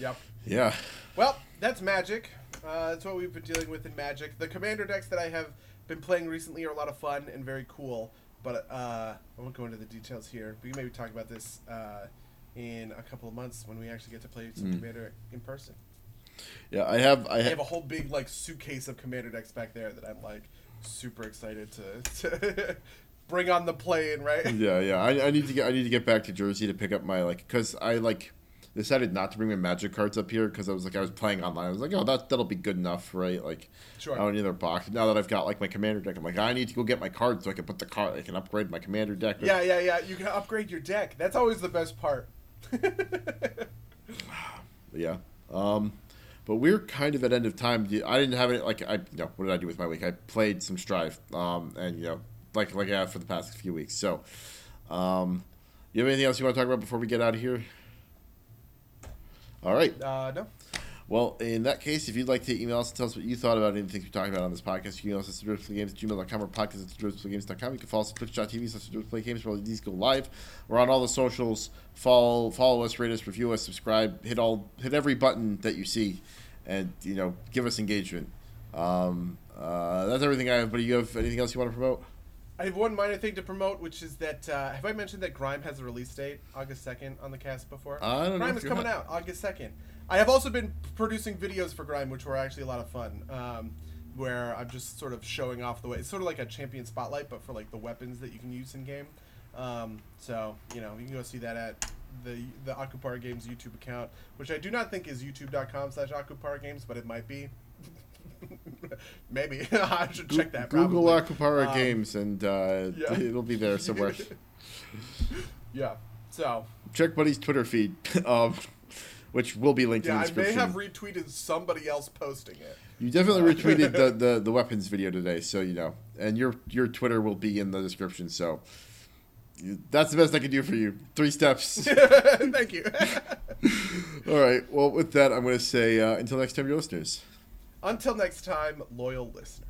Yep. Yeah. Well, that's Magic. Uh, that's what we've been dealing with in Magic. The Commander decks that I have been playing recently are a lot of fun and very cool. But uh, I won't go into the details here. We can maybe talk about this uh, in a couple of months when we actually get to play some Commander in person. Yeah, I have. I I have. a whole big like suitcase of Commander decks back there that I'm like super excited to, to bring on the plane. Right? Yeah, yeah. I, I need to get. I need to get back to Jersey to pick up my like, cause I like decided not to bring my Magic cards up here because I was like I was playing online. I was like, oh, that that'll be good enough, right? Like, Sure. I don't need another box. Now that I've got like my Commander deck, I'm like, I need to go get my cards so I can put the card. I can upgrade my Commander deck. Yeah, yeah, yeah. You can upgrade your deck. That's always the best part. Yeah. Um, but we're kind of at end of time. I didn't have it like I. You know, what did I do with my week? I played some Strive. Um, and you know, like like I have for the past few weeks. So, um, you have anything else you want to talk about before we get out of here? All right. uh, no. Well, in that case, if you'd like to email us and tell us what you thought about anything we talked about on this podcast, you can email us at games at gmail.com or podcast at games.com. You can follow us at twitch.tv slash games where these go live. We're on all the socials. Follow follow us, rate us, review us, subscribe, hit all hit every button that you see and you know, give us engagement. Um, uh, that's everything I have, but do you have anything else you want to promote? I have one minor thing to promote, which is that uh, have I mentioned that Grime has a release date, August second, on the cast before? I don't Grime if is coming have. out August second. I have also been producing videos for Grime, which were actually a lot of fun. Um, where I'm just sort of showing off the way. It's sort of like a champion spotlight, but for like the weapons that you can use in game. Um, so you know you can go see that at the the Akupara Games YouTube account, which I do not think is youtube.com/slash Akupara Games, but it might be. Maybe I should check that. Google probably. Akupara Um, Games and uh, yeah. it'll be there somewhere. Yeah. So. Check Buddy's Twitter feed, um, which will be linked Yeah, in the I may have retweeted somebody else posting it. you definitely retweeted the, the, the weapons video today, so you know. And your your Twitter will be in the description, so that's the best I can do for you. Three steps. Thank you. All right. Well, with that, I'm going to say uh, until next time, your listeners. Until next time, loyal listeners.